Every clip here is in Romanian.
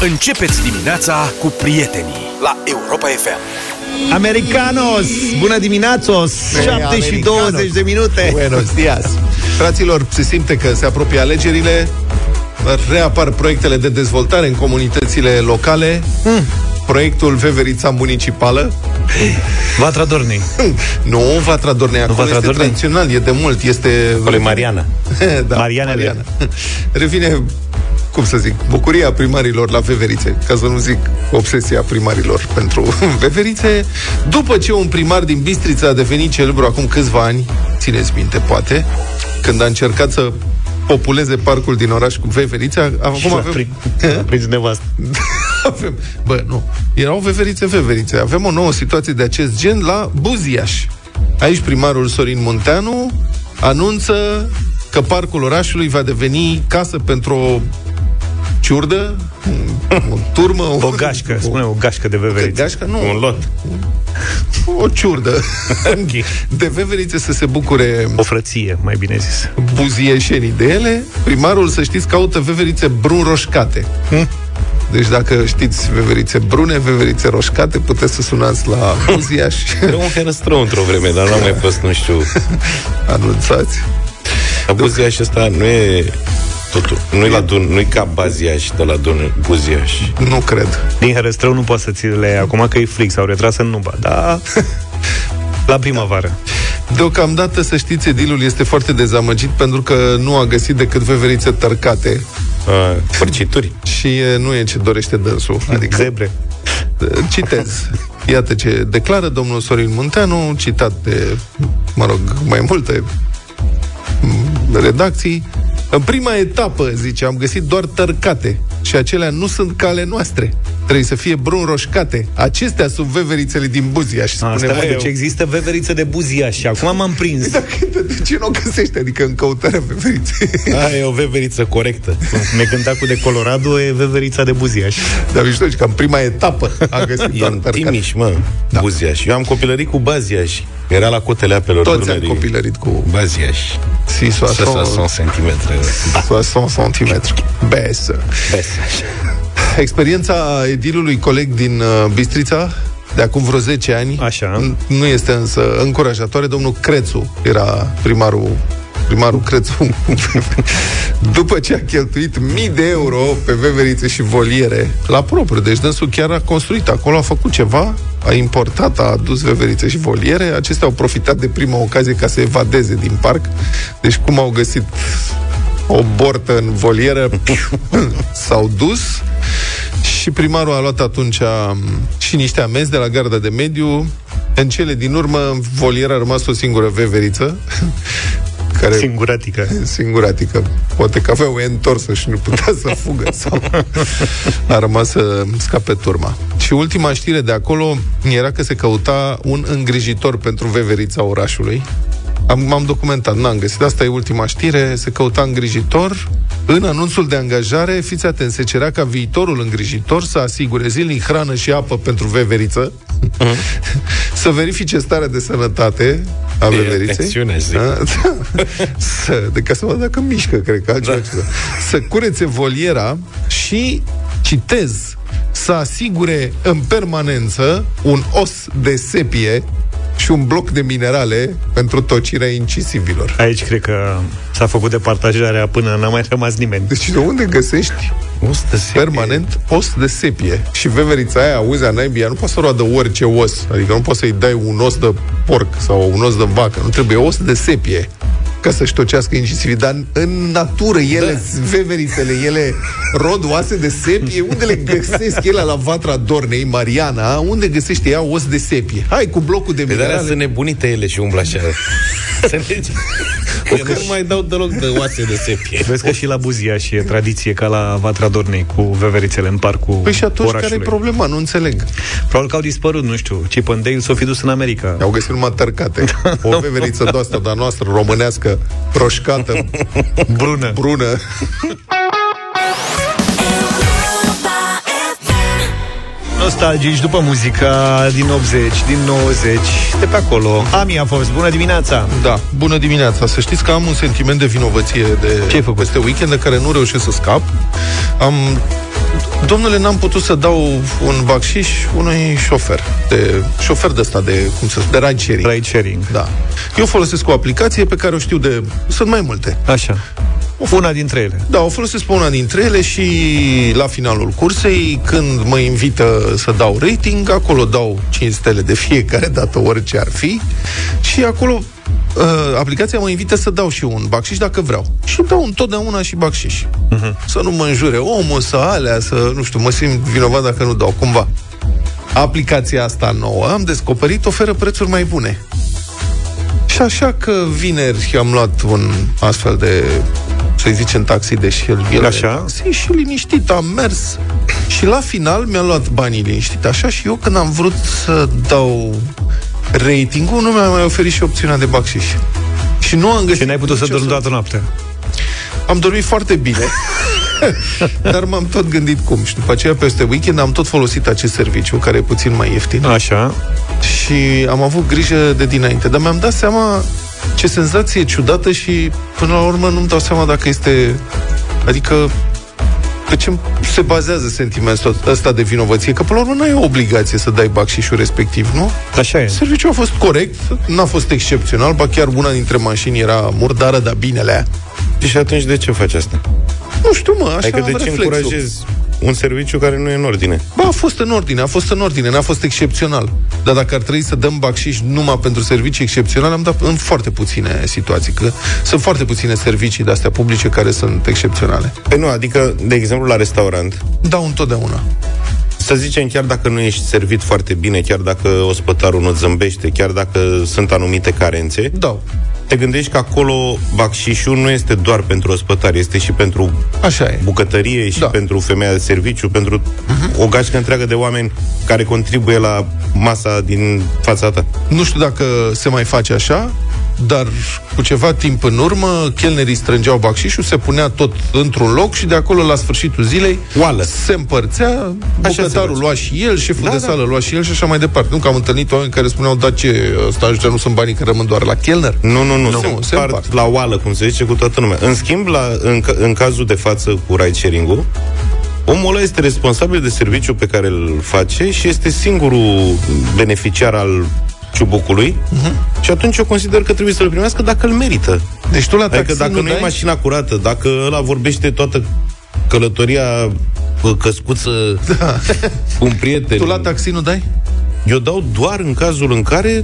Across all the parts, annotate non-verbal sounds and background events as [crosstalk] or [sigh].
Începeți dimineața cu prietenii la Europa FM. Americanos! Bună dimineața! 7 și 20 de minute! Buenos dias! Fraților, se simte că se apropie alegerile, reapar proiectele de dezvoltare în comunitățile locale, Hmm. proiectul Veverița Municipală. Vatra Dornei. [laughs] Nu, Vatra Dornei, acolo Vatra este Dornei? tradițional, e de mult, este... Acolo e Mariana. [laughs] da, Marianele. Revine, cum să zic, bucuria primarilor la Veverițe, ca să nu zic obsesia primarilor pentru [laughs] Veverițe. După ce un primar din Bistrița a devenit celebru acum câțiva ani, țineți minte, poate, când a încercat să populeze parcul din oraș cu Veverița, acum avem... Prins nevastă. [laughs] avem... Bă, nu. Erau veverițe, veverițe. Avem o nouă situație de acest gen la Buziaș. Aici primarul Sorin Munteanu anunță că parcul orașului va deveni casă pentru o ciurdă, o turmă, O gașcă, spune o gașcă de o veveriță. gașcă, nu, Un lot. o ciurdă [laughs] de veverițe să se bucure O frăție, mai bine zis. buzieșenii de ele. Primarul, să știți, caută veverițe brun roșcate. Deci dacă știți veverițe brune, veverițe roșcate, puteți să sunați la [laughs] Buziaș Era un herăstrău într-o vreme, dar n-am mai fost, nu știu. anunțați. Dar Buziaș ăsta nu e totul. Nu-i, la Dun, nu-i ca Baziaș de la Dun, Buziaș. Nu cred. Din Herăstrău nu poți să ți le iei acum că e frig, s-au retras în Nuba, dar [laughs] la primăvară. Deocamdată, să știți, edilul este foarte dezamăgit pentru că nu a găsit decât veverițe tărcate A, Părcituri. și e, nu e ce dorește dânsul. Adică, Zebre. citez. Iată ce declară domnul Sorin Munteanu, citat de, mă rog, mai multe m, redacții. În prima etapă, zice, am găsit doar tărcate și acelea nu sunt cale noastre. Trebuie să fie brun roșcate. Acestea sunt veverițele din Buziaș, spune Asta, mă, mai deci există veveriță de buzia și acum m-am prins. Dacă, de ce nu o găsești? Adică în căutarea veveriței. A, e o veveriță corectă. Ne cânta cu de Colorado e veverița de buziaș. Dar mișto, că în prima etapă a găsit E doar în tărcate. Timiș, mă, da. Buziaș. Eu am copilărit cu Baziaș. Era la cotele apelor Toți am Dunării. copilărit cu Baziaș. 600 centimetre. Da. 60 cm. Besă. Experiența edilului coleg din uh, Bistrița de acum vreo 10 ani Așa. n- nu este însă încurajatoare. Domnul Crețu era primarul primarul Crețu [laughs] după ce a cheltuit mii de euro pe veverițe și voliere la propriu, deci dânsul chiar a construit acolo, a făcut ceva a importat, a adus veverițe și voliere acestea au profitat de prima ocazie ca să evadeze din parc deci cum au găsit o bortă în volieră, [laughs] s-au dus și primarul a luat atunci um, și niște amenzi de la garda de mediu. În cele din urmă, în volier a rămas o singură veveriță, [laughs] care Singuratică. singuratică. Poate că avea o întorsă și nu putea să fugă [laughs] sau a rămas să scape turma. Și ultima știre de acolo era că se căuta un îngrijitor pentru veverița orașului. Am, m-am documentat, n-am găsit. Asta e ultima știre. Se căuta îngrijitor. În anunțul de angajare, fiți atenți, se cerea ca viitorul îngrijitor să asigure zilnic hrană și apă pentru veveriță, [laughs] să verifice starea de sănătate a veveriței, tensiune, aș zic. Da, da. [laughs] să, de ca să văd dacă mișcă, cred că altceva. Da. Să curețe voliera și, citez, să asigure în permanență un os de sepie și un bloc de minerale pentru tocirea incisivilor. Aici cred că s-a făcut departajarea până n-a mai rămas nimeni. Deci de unde găsești Ustă permanent os de sepie? Și veverița aia, auzi, a naibii, ea nu poate să roadă orice os. Adică nu poți să-i dai un os de porc sau un os de vacă. Nu trebuie os de sepie ca să-și tocească incisivii, dar în natură ele, da. veverițele, ele rod oase de sepie, unde le găsesc ele la Vatra Dornei, Mariana, unde găsește ea os de sepie? Hai cu blocul de Pe de alea minerale. sunt nebunite ele și umblă așa. [laughs] Înțelegi? Că nu mai dau deloc de oase de sepie. Vezi că și la Buzia și e tradiție ca la Vatra Dornei cu veverițele în parcul Păi și atunci orașului. care e problema? Nu înțeleg. Probabil că au dispărut, nu știu, Chip and Dale s-au fi dus în America. Au găsit numai tărcate. [laughs] O veveriță de asta, dar noastră, românească, proșcată, [laughs] Brună. brună. Nostalgici după muzica din 80, din 90, de pe acolo. Ami a fost, bună dimineața! Da, bună dimineața. Să știți că am un sentiment de vinovăție de Ce ai făcut? peste weekend de care nu reușesc să scap. Am Domnule, n-am putut să dau un bacșiș unui șofer. De, șofer de ăsta, de, cum să spun, de ride sharing. Ride sharing. Da. Eu folosesc o aplicație pe care o știu de... Sunt mai multe. Așa. Una dintre ele. Da, o folosesc pe una dintre ele și la finalul cursei, când mă invită să dau rating, acolo dau 5 stele de fiecare dată, orice ar fi, și acolo uh, aplicația mă invită să dau și un bacșiș dacă vreau. Și dau întotdeauna și bacșiș. Uh-huh. Să nu mă înjure omul, să alea, să, nu știu, mă simt vinovat dacă nu dau, cumva. Aplicația asta nouă, am descoperit, oferă prețuri mai bune. Și așa că vineri am luat un astfel de să-i zicem taxi, deși el, el Așa. taxi și liniștit am mers și la final mi-a luat banii liniștit așa și eu când am vrut să dau ratingul, nu mi-a mai oferit și opțiunea de bacșiș. Și nu am găsit Și n-ai putut să nicio dormi toată noaptea. Am dormit foarte bine. [laughs] Dar m-am tot gândit cum. Și după aceea, peste weekend, am tot folosit acest serviciu, care e puțin mai ieftin. Așa. Și am avut grijă de dinainte. Dar mi-am dat seama ce senzație ciudată și până la urmă nu-mi dau seama dacă este... Adică pe ce se bazează sentimentul ăsta de vinovăție? Că până la urmă nu ai o obligație să dai bacșișul respectiv, nu? Așa e. Serviciul a fost corect, n-a fost excepțional, ba chiar una dintre mașini era murdară, dar binele aia. Și atunci de ce faci asta? Nu știu, mă, așa Adică am de ce reflexul. încurajezi un serviciu care nu e în ordine? Ba, a fost în ordine, a fost în ordine, n-a fost excepțional. Dar dacă ar trebui să dăm bacșiș numai pentru servicii excepționale, am dat în foarte puține situații, că sunt foarte puține servicii de-astea publice care sunt excepționale. Păi nu, adică, de exemplu, la restaurant, Dau întotdeauna. să zicem, chiar dacă nu ești servit foarte bine, chiar dacă ospătarul nu zâmbește, chiar dacă sunt anumite carențe, Dau. Te gândești că acolo bacșișul nu este doar pentru ospătar, este și pentru Așa e. bucătărie și Da. pentru femeia de serviciu, pentru uh-huh. o gașcă întreagă de oameni care contribuie la masa din fața ta. Nu știu dacă se mai face așa, dar cu ceva timp în urmă, chelnerii strângeau bacșișul, se punea tot într-un loc și de acolo, la sfârșitul zilei, Oală. se împărțea, se bucătarul face. lua și el, șeful Da, de da. sală lua și el și așa mai departe. Nu că am întâlnit oameni care spuneau, da ce, ăsta ăștia nu sunt banii că rămân doar la chelner? Nu, nu, nu, Nu, se, se împart împart. la oală, cum se zice, cu toată lumea. În schimb, la, în, ca- în cazul de față cu ride sharing-ul, omul ăla este responsabil de serviciu pe care îl face și este singurul beneficiar al ciubucului uh-huh. și atunci eu consider că trebuie să-l primească dacă îl merită. Deci tu la Adică taxi dacă nu nu e dai? mașina curată, dacă ăla vorbește toată călătoria pe căscuță [laughs] da. cu un prieten. Tu la taxi nu dai? Eu dau doar în cazul în care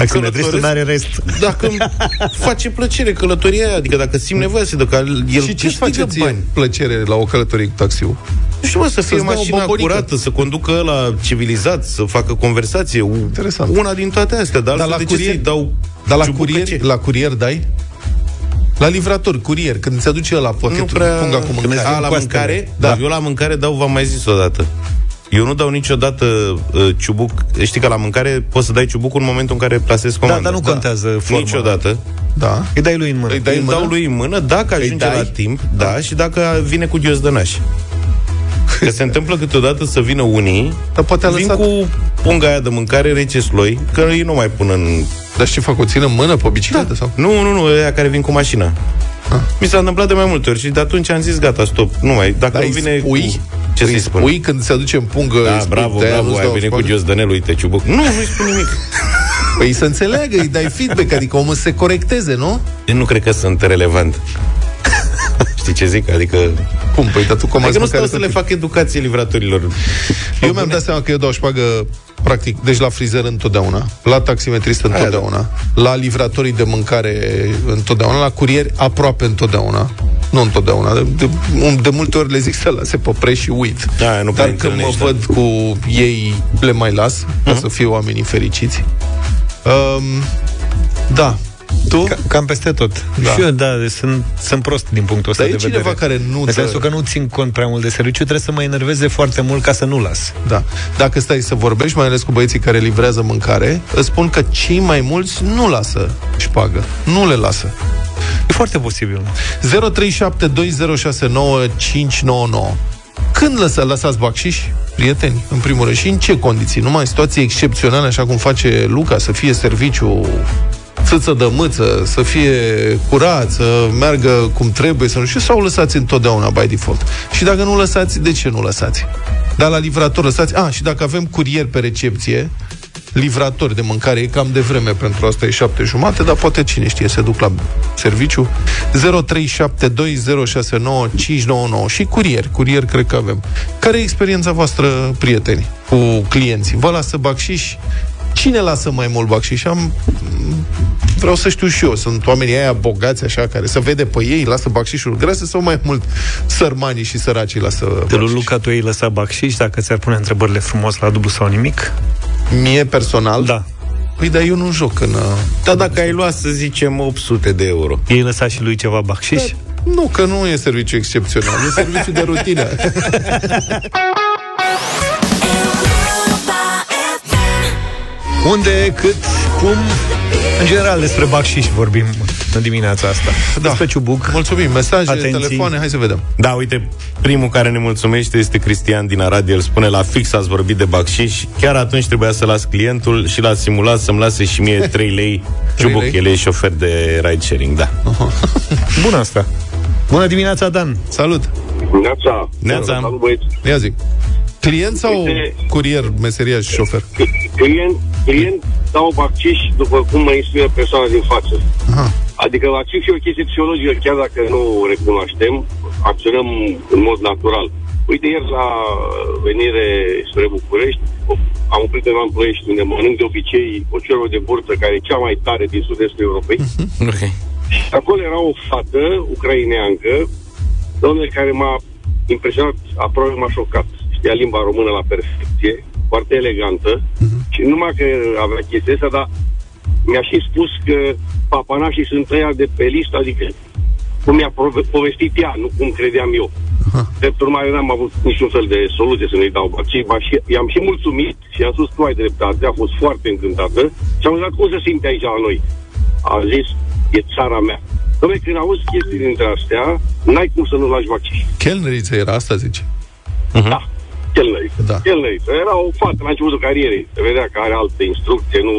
Taximetristul n-are rest. dacă îmi [laughs] face plăcere călătoria aia, adică dacă simt nevoia să duc, el și ce face câștigă ție bani. plăcere la o călătorie cu taxiul? Nu știu, mă, să fie Să-ți dea o mașina boborică. curată, să conducă la civilizat, să facă conversație. U- Interesant. Una din toate astea, dar, Dar altfel la de ce curier- să-i dau Dar la ciubucă curier, ce? la curier dai? La livrator, curier, când îți aduce la pachetul, nu prea... punga cu mâncare. A, la cu mâncare? Da. Da. Eu la mâncare dau, v-am mai zis odată. Eu nu dau niciodată uh, ciubuc. Știi că la mâncare poți să dai ciubucul în momentul în care plasezi Da, comanda. dar nu contează forma. Niciodată. Da. Îi dai lui în mână. Îi dai Îi în dau mână? lui în mână dacă ajunge dai? la timp, da, și dacă vine cu ghiozdănaș. [laughs] Că se întâmplă câteodată să vină unii, Dar poate a vin lăsat... cu punga aia de mâncare rece sloi, că ei nu mai pun în... Dar ce fac? O țin în mână pe bicicletă? Sau? Nu, nu, nu, aia care vin cu mașina. Ah. Mi s-a întâmplat de mai multe ori și de atunci am zis, gata, stop, nu mai, dacă Dar nu îi vine spui? cu... Ce Îi să-i spun? spui când se aduce în pungă îi Da, spui, bravo, "De-aia bravo, nu-ți ai dau venit cu spate"? ghiozdănel, uite, ciubuc. Nu, nu-i spun nimic. [laughs] Păi să înțeleagă, îi dai feedback Adică omul să se corecteze, nu? Eu nu cred că sunt relevant. [laughs] Știi ce zic? Adică... Cum? Păi, dar tu comanzi Adică nu stau mâncare să tot le timpul. fac educație livratorilor. Eu mi-am dat seama că eu dau șpagă Practic, deci la frizer întotdeauna La taximetrist întotdeauna La livratorii de mâncare întotdeauna La curieri aproape întotdeauna. Nu întotdeauna De, de, de multe ori le zic să lase pe preț și uit. Da, nu Dar prea când mă întâlnești, văd cu ei Le mai las Ca să fie oamenii fericiți. Um, Da Tu? Ca, cam peste tot. Da. Și eu, da, sunt, sunt prost din punctul ăsta Dar e de cineva vedere. care nu În dă- sensul că nu țin cont prea mult de serviciu, trebuie să mă enerveze foarte mult ca să nu las. Da. Dacă stai să vorbești, mai ales cu băieții care livrează mâncare, îți spun că cei mai mulți nu lasă șpagă. Nu le lasă. E foarte posibil. 0372069599 Când lăsa, lăsați bacșiș, prieteni, în primul rând, și în ce condiții? Numai în situații excepționale, așa cum face Luca, să fie serviciu țâță de mâță, să fie curat, să meargă cum trebuie, să nu știu, sau lăsați întotdeauna by default? Și dacă nu lăsați, de ce nu lăsați? Dar la livrator lăsați... A, și dacă avem curier pe recepție, livratori de mâncare, e cam de vreme pentru asta, e șapte jumate, dar poate cine știe, se duc la serviciu. 0372069599 și curier, curier cred că avem. Care e experiența voastră, prieteni, cu clienții? Vă lasă bacșiș? Cine lasă mai mult bacșiș? Am vreau să știu și eu. Sunt oamenii aia bogați, așa, care să vede pe ei, lasă bacșișul grase sau mai mult sărmanii și săracii lasă De lui Luca, tu ei lăsa bacșiș dacă ți-ar pune întrebările frumos la dublu sau nimic? Mie personal? Da. Păi, dar eu nu joc în... Da, dacă ai luat, să zicem, 800 de euro. Ei lăsa și lui ceva bacșiș? Da. Nu, că nu e serviciu excepțional, e serviciu de rutină. [laughs] Unde, cât, cum În general despre bacșiș vorbim în dimineața asta Da. Despre ciubuc Mulțumim, mesaje, Atenții. telefoane, hai să vedem. Da, uite, primul care ne mulțumește este Cristian din Arad. El spune, la fix ați vorbit de bacșiș. Chiar atunci trebuia să las clientul și l-a simulat să-mi lase și mie [laughs] 3 lei ciubuc. lei? El e șofer de ride sharing, da. [laughs] Bună asta Bună dimineața, Dan Salut! Neața. Neața. Salut, băieți. Ia zic. Client sau Uite- curier, meseriaș, șofer? Client, client dau bacciș după cum mă instruie persoana din față. Aha. Adică bacciș e o chestie psihologică, chiar dacă nu o recunoaștem, acționăm în mod natural. Uite, ieri la venire spre București, am oprit undeva în Ploiești, unde mănânc de obicei o ciorbă de burtă, care e cea mai tare din sud-estul Europei. Ok. Și acolo era o fată ucraineancă, domnule, care m-a impresionat, aproape m-a șocat. Știa limba română la perfecție, foarte elegantă și numai că avea chestia asta, dar mi-a și spus că papanașii sunt ăia de pe listă, adică cum mi-a prove- povestit ea, nu cum credeam eu. De urmare, n-am avut niciun fel de soluție să nu-i dau bani. Și m-a și- i-am și mulțumit și am spus, tu ai dreptate, a fost foarte încântată și am zis, cum se simte aici la noi? A zis, e țara mea. Dom'le, când auzi chestii dintre astea, n-ai cum să nu lași vaccin. Chelneriță era asta, zice. Da. Chelneriță. Da. Chelneriță. Era o fată la începutul carierei. Se vedea că are altă instrucție, nu...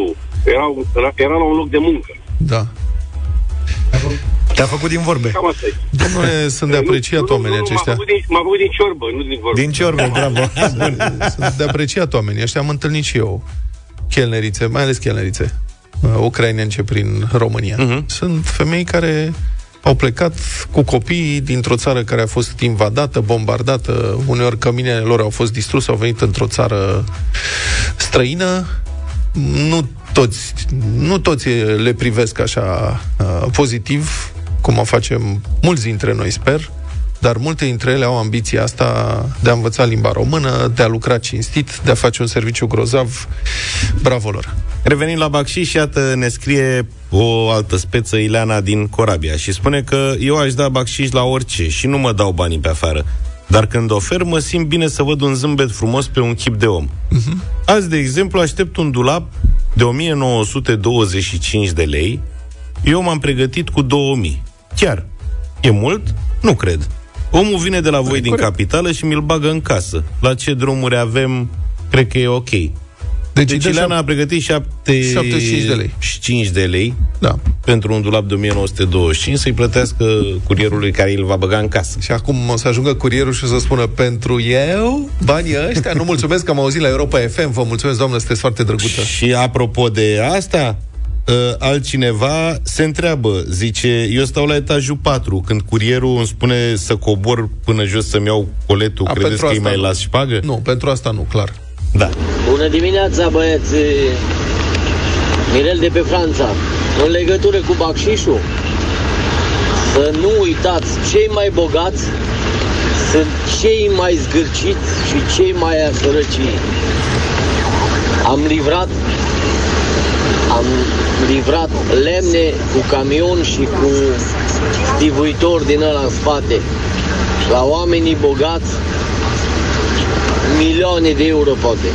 Era, era, era la un loc de muncă. Da. Te-a făcut din vorbe Cam asta e. Domnule, sunt de apreciat Nu, nu, oamenii nu, aceștia. M-a făcut, din, m-a făcut din ciorbă, nu din vorbă. Din ciorbe, bravo [laughs] Sunt de apreciat oamenii ăștia. Am întâlnit și eu chelnerițe, mai ales chelnerițe uh, ucrainence prin România. Mhm. Sunt femei care au plecat cu copiii dintr-o țară care a fost invadată, bombardată, uneori căminele lor au fost distruse, au venit într-o țară străină. Nu toți, nu toți le privesc așa uh, pozitiv, cum o facem mulți dintre noi, sper, dar multe dintre ele au ambiția asta de a învăța limba română, de a lucra cinstit, de a face un serviciu grozav. Bravo lor! Revenind la bacșiș, iată, ne scrie o altă speță, Ileana din Corabia, și spune că eu aș da bacșiș la orice și nu mă dau banii pe afară. Dar când ofer, mă simt bine să văd un zâmbet frumos pe un chip de om. Uh-huh. Azi, de exemplu, aștept un dulap de 1925 de lei. Eu m-am pregătit cu 2000. Chiar. E mult? Nu cred. Omul vine de la voi din corect. capitală și mi-l bagă în casă. La ce drumuri avem, cred că e ok. Deci, Deci de Ileana a pregătit 7... 75 de lei. 5 de lei Da. pentru un dulap de 1925 să-i plătească curierului care îl va băga în casă. Și acum o să ajungă curierul și o să spună pentru eu, banii ăștia, nu mulțumesc că am auzit la Europa FM, vă mulțumesc, doamnă, sunteți foarte drăguță. Și apropo de asta, uh, altcineva se întreabă, zice, eu stau la etajul 4, când curierul îmi spune să cobor până jos să-mi iau coletul, A, credeți pentru că îi asta mai nu. las șpagă? Nu, pentru asta nu, clar. Da. Bună dimineața, băieți! Mirel de pe Franța. În legătură cu bacșișul, să nu uitați, cei mai bogați sunt cei mai zgârciți și cei mai sărăcii. Am livrat am livrat lemne cu camion și cu divuitor din ăla în spate. La oamenii bogați milioane de euro poate.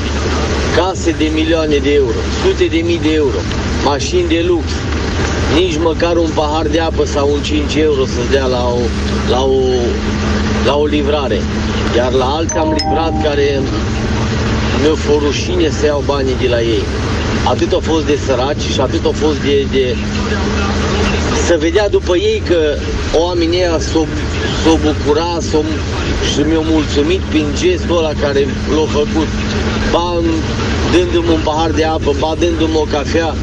Case de milioane de euro, sute de mii de euro, mașini de lux, nici măcar un pahar de apă sau un 5 euro să-ți dea la o, la o, la o livrare. Iar la alții am livrat care mi-o fost rușine să iau banii de la ei. atât au fost de săraci și atât au fost de, de să vedea după ei că oamenii ăia s-o, s-o bucura s-o, și mi-au mulțumit prin gestul ăla care l-au făcut. Ba dându-mi un pahar de apă, ba dându-mi o cafea,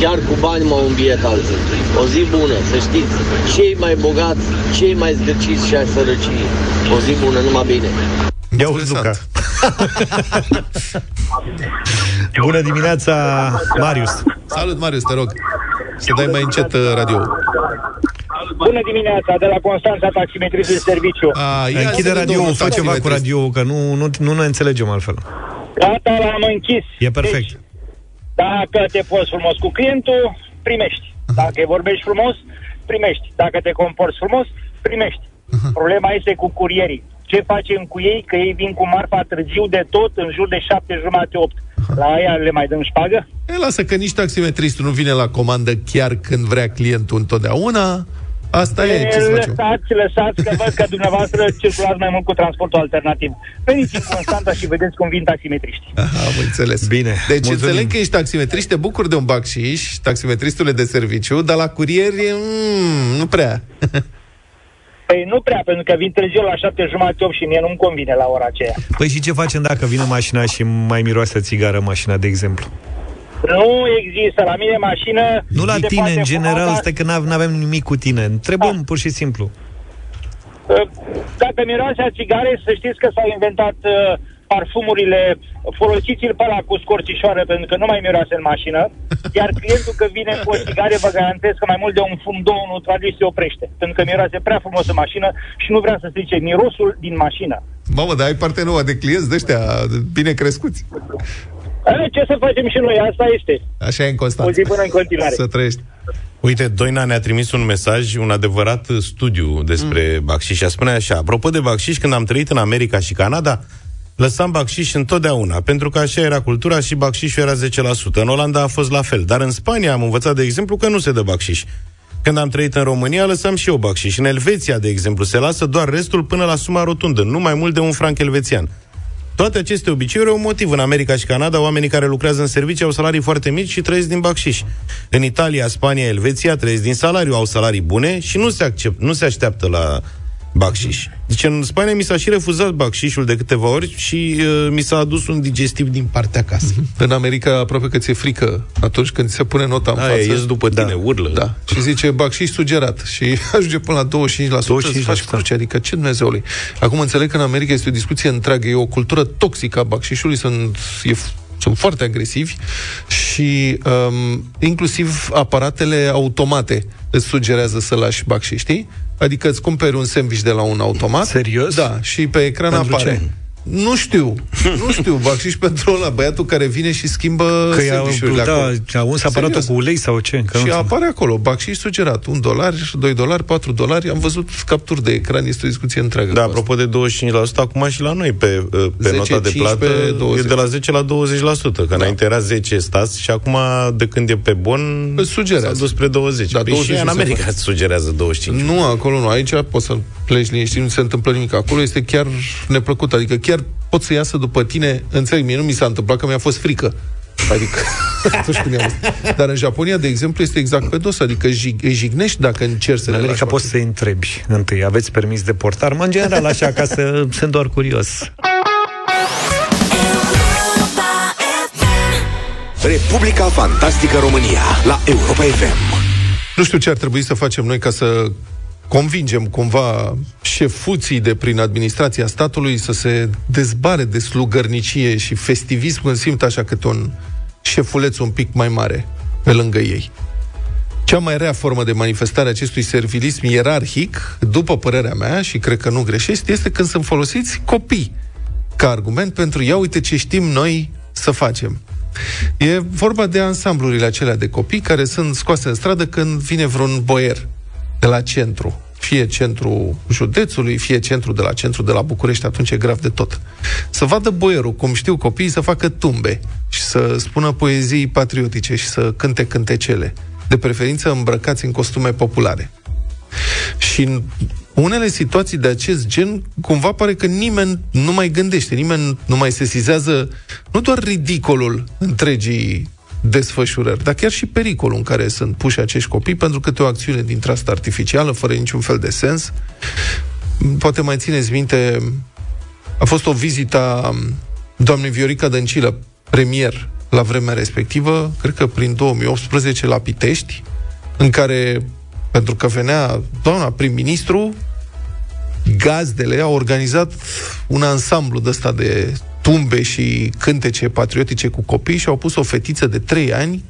chiar cu bani m-au înviet alții. O zi bună, să știți, cei mai bogați, cei mai zgârciți și ai sărăcii. O zi bună, numai bine. Ia uzi, Luca. Bună dimineața, Marius. Salut, Marius, te rog. Să dai mai încet uh, radio. Bună dimineața, de la Constanța, taximetrist de serviciu. A, ia Închide zi, radio, domnul fă ceva cu taximetrist. radio, că nu, nu, nu ne înțelegem altfel. Gata, l-am închis. E perfect. Deci, dacă te poți frumos cu clientul, primești. Dacă îi vorbești frumos, primești. Dacă te comporți frumos, primești. Problema este cu curierii. Ce facem cu ei? Că ei vin cu marfa târziu de tot, în jur de șapte jumate, opt. La aia le mai dăm șpagă? E, lasă că nici taximetristul nu vine la comandă chiar când vrea clientul întotdeauna. Asta e, ce să facem? lăsați, lăsați, că văd că dumneavoastră circulați mai mult cu transportul alternativ. Veniți în Constanța și vedeți cum vin taximetriști. Aha, am înțeles. Bine, Deci mulțumim. înțeleg că ești taximetrist, te bucuri de un bacșiș, taximetristule de serviciu, dar la curieri, mm, nu prea. [laughs] Păi nu prea, pentru că vin târziu la șapte jumate, opt și mie nu-mi convine la ora aceea. Păi și ce facem dacă vine mașina și mai miroase țigară mașina, de exemplu? Nu există la mine mașină... Nu la se tine, poate în general, fuma, stai că nu avem nimic cu tine. Întrebăm pur și simplu. uh, Dacă miroase a țigare, să știți că s-au inventat uh, parfumurile, folosiți-l pe ăla cu scorțișoară, pentru că nu mai miroase în mașină, [laughs] iar clientul că vine cu o țigare, vă garantez că mai mult de un fum, două, nu trage se oprește, pentru că miroase prea frumos în mașină și nu vrea să strice mirosul din mașină. Mamă, dar ai parte nouă de clienți de ăștia bine crescuți. Eh, Ce să facem și noi? Asta este. Așa e în Constanța. O zi bună în continuare. Să trăiești. Uite, Doina ne-a trimis un mesaj, un adevărat uh, studiu despre mm. bacșiș și a spune așa, apropo de bacșiș, când am trăit în America și Canada, lăsam bacșiș întotdeauna, pentru că așa era cultura și bacșișul era 10%. În Olanda a fost la fel, dar în Spania am învățat, de exemplu, că nu se dă bacșiș. Când am trăit în România, lăsam și eu bacșiș. În Elveția, de exemplu, se lasă doar restul până la suma rotundă, nu mai mult de un franc elvețian. Toate aceste obiceiuri au un motiv. În America și Canada, oamenii care lucrează în servicii au salarii foarte mici și trăiesc din bacșiș. În Italia, Spania, Elveția trăiesc din salariu, au salarii bune și nu se, accept, nu se așteaptă la bacșiș. Deci în Spania mi s-a și refuzat bacșișul de câteva ori și uh, mi s-a adus un digestiv din partea casei. În America aproape că ți-e frică atunci când ți se pune nota în Da, față. ies după tine, da. urlă. Da. Și zice bacșiș sugerat. Și [laughs] ajunge până la 25%. 25%. 25%. Faci cruce, adică ce Dumnezeului. Acum înțeleg că în America este o discuție întreagă. E o cultură toxică a bacșișului. Sunt, e, sunt foarte agresivi și um, inclusiv aparatele automate îți sugerează să lași bacșiș, știi? Adică îți cumperi un sandwich de la un automat. Serios? Da, și pe ecran Pentru apare. ce? Nu știu, nu știu, bacșiș pentru ăla, băiatul care vine și schimbă Că i-a, sandwich-urile da, acolo. a uns aparatul Serios. cu ulei sau ce? Că Și nu apare acolo, bacșiș sugerat, un dolar, 2 dolari, 4 dolari, am văzut capturi de ecran, este o discuție întreagă. Da, cu apropo de 25%, acum și la noi pe, uh, pe 10, nota de 15, plată 20. e de la 10 la 20%, că da. înainte era 10 stas și acum de când e pe bon Îți sugerează. s-a dus spre 20. Da, păi 20 și în se America poate. îți sugerează 25. asta. Nu, acolo nu, aici poți să pleci liniștit, nu se întâmplă nimic. Acolo este chiar neplăcut, adică chiar pot să iasă după tine, înțeleg, mie nu mi s-a întâmplat că mi-a fost frică. Adică, [laughs] atunci când i-am... Dar în Japonia, de exemplu, este exact pe dos, adică jig, îi jignești dacă încerci să În le America lași poți să-i întrebi întâi, aveți permis de portar? Mă, în general, așa, ca să [laughs] sunt doar curios. Republica Fantastică România la Europa FM. Nu știu ce ar trebui să facem noi ca să convingem cumva șefuții de prin administrația statului să se dezbare de slugărnicie și festivism când simt așa câte un șefuleț un pic mai mare pe lângă ei. Cea mai rea formă de manifestare a acestui servilism ierarhic, după părerea mea, și cred că nu greșesc, este când sunt folosiți copii ca argument pentru ia uite ce știm noi să facem. E vorba de ansamblurile acelea de copii care sunt scoase în stradă când vine vreun boier de la centru. Fie centru județului, fie centru de la centru de la București, atunci e grav de tot. Să vadă boierul, cum știu copiii, să facă tumbe și să spună poezii patriotice și să cânte cântecele. De preferință îmbrăcați în costume populare. Și în unele situații de acest gen, cumva pare că nimeni nu mai gândește, nimeni nu mai sesizează nu doar ridicolul întregii desfășurări, dar chiar și pericolul în care sunt puși acești copii pentru câte o acțiune dintre asta artificială, fără niciun fel de sens. Poate mai țineți minte, a fost o vizită a doamnei Viorica Dăncilă, premier la vremea respectivă, cred că prin 2018 la Pitești, în care, pentru că venea doamna prim-ministru, gazdele au organizat un ansamblu de ăsta de tumbe și cântece patriotice cu copii și au pus o fetiță de 3 ani,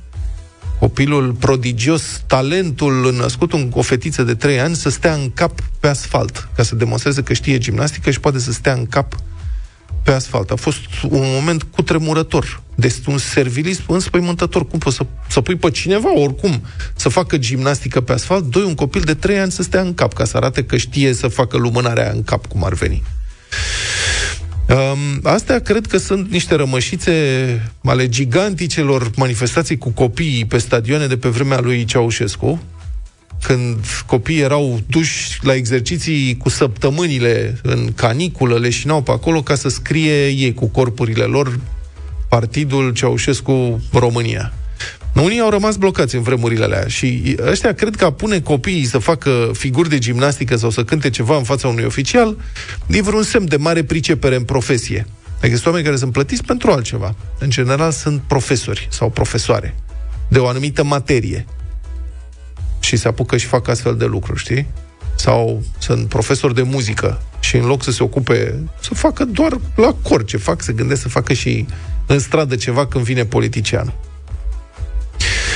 copilul prodigios, talentul născut, un, o fetiță de 3 ani, să stea în cap pe asfalt, ca să demonstreze că știe gimnastică și poate să stea în cap pe asfalt. A fost un moment cutremurător. Deci un servilism înspăimântător. Cum poți să, să pui pe cineva, oricum, să facă gimnastică pe asfalt, doi, un copil de trei ani să stea în cap, ca să arate că știe să facă lumânarea în cap, cum ar veni. Um, astea cred că sunt niște rămășițe ale giganticelor manifestații cu copiii pe stadioane de pe vremea lui Ceaușescu, când copiii erau duși la exerciții cu săptămânile în caniculă, leșinau pe acolo ca să scrie ei cu corpurile lor Partidul Ceaușescu România. Unii au rămas blocați în vremurile alea și ăștia cred că a pune copiii să facă figuri de gimnastică sau să cânte ceva în fața unui oficial e vreun semn de mare pricepere în profesie. Există oameni care sunt plătiți pentru altceva. În general sunt profesori sau profesoare de o anumită materie și se apucă și fac astfel de lucruri, știi? Sau sunt profesori de muzică și în loc să se ocupe, să facă doar la cor ce fac, se gândesc să facă și în stradă ceva când vine politician.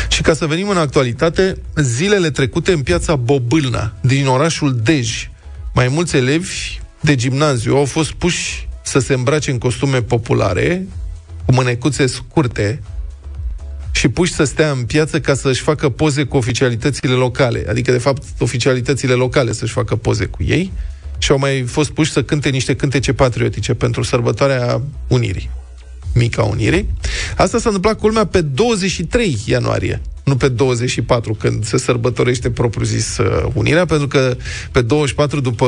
Și ca să venim în actualitate, zilele trecute în piața Bobâlna, din orașul Dej, mai mulți elevi de gimnaziu au fost puși să se îmbrace în costume populare, cu mânecuțe scurte, și puși să stea în piață ca să-și facă poze cu oficialitățile locale. Adică, de fapt, oficialitățile locale să-și facă poze cu ei și au mai fost puși să cânte niște cântece patriotice pentru sărbătoarea Unirii. Mica Unirii. Asta s-a întâmplat culmea pe 23 ianuarie, nu pe 24, când se sărbătorește propriu-zis uh, Unirea, pentru că pe 24, după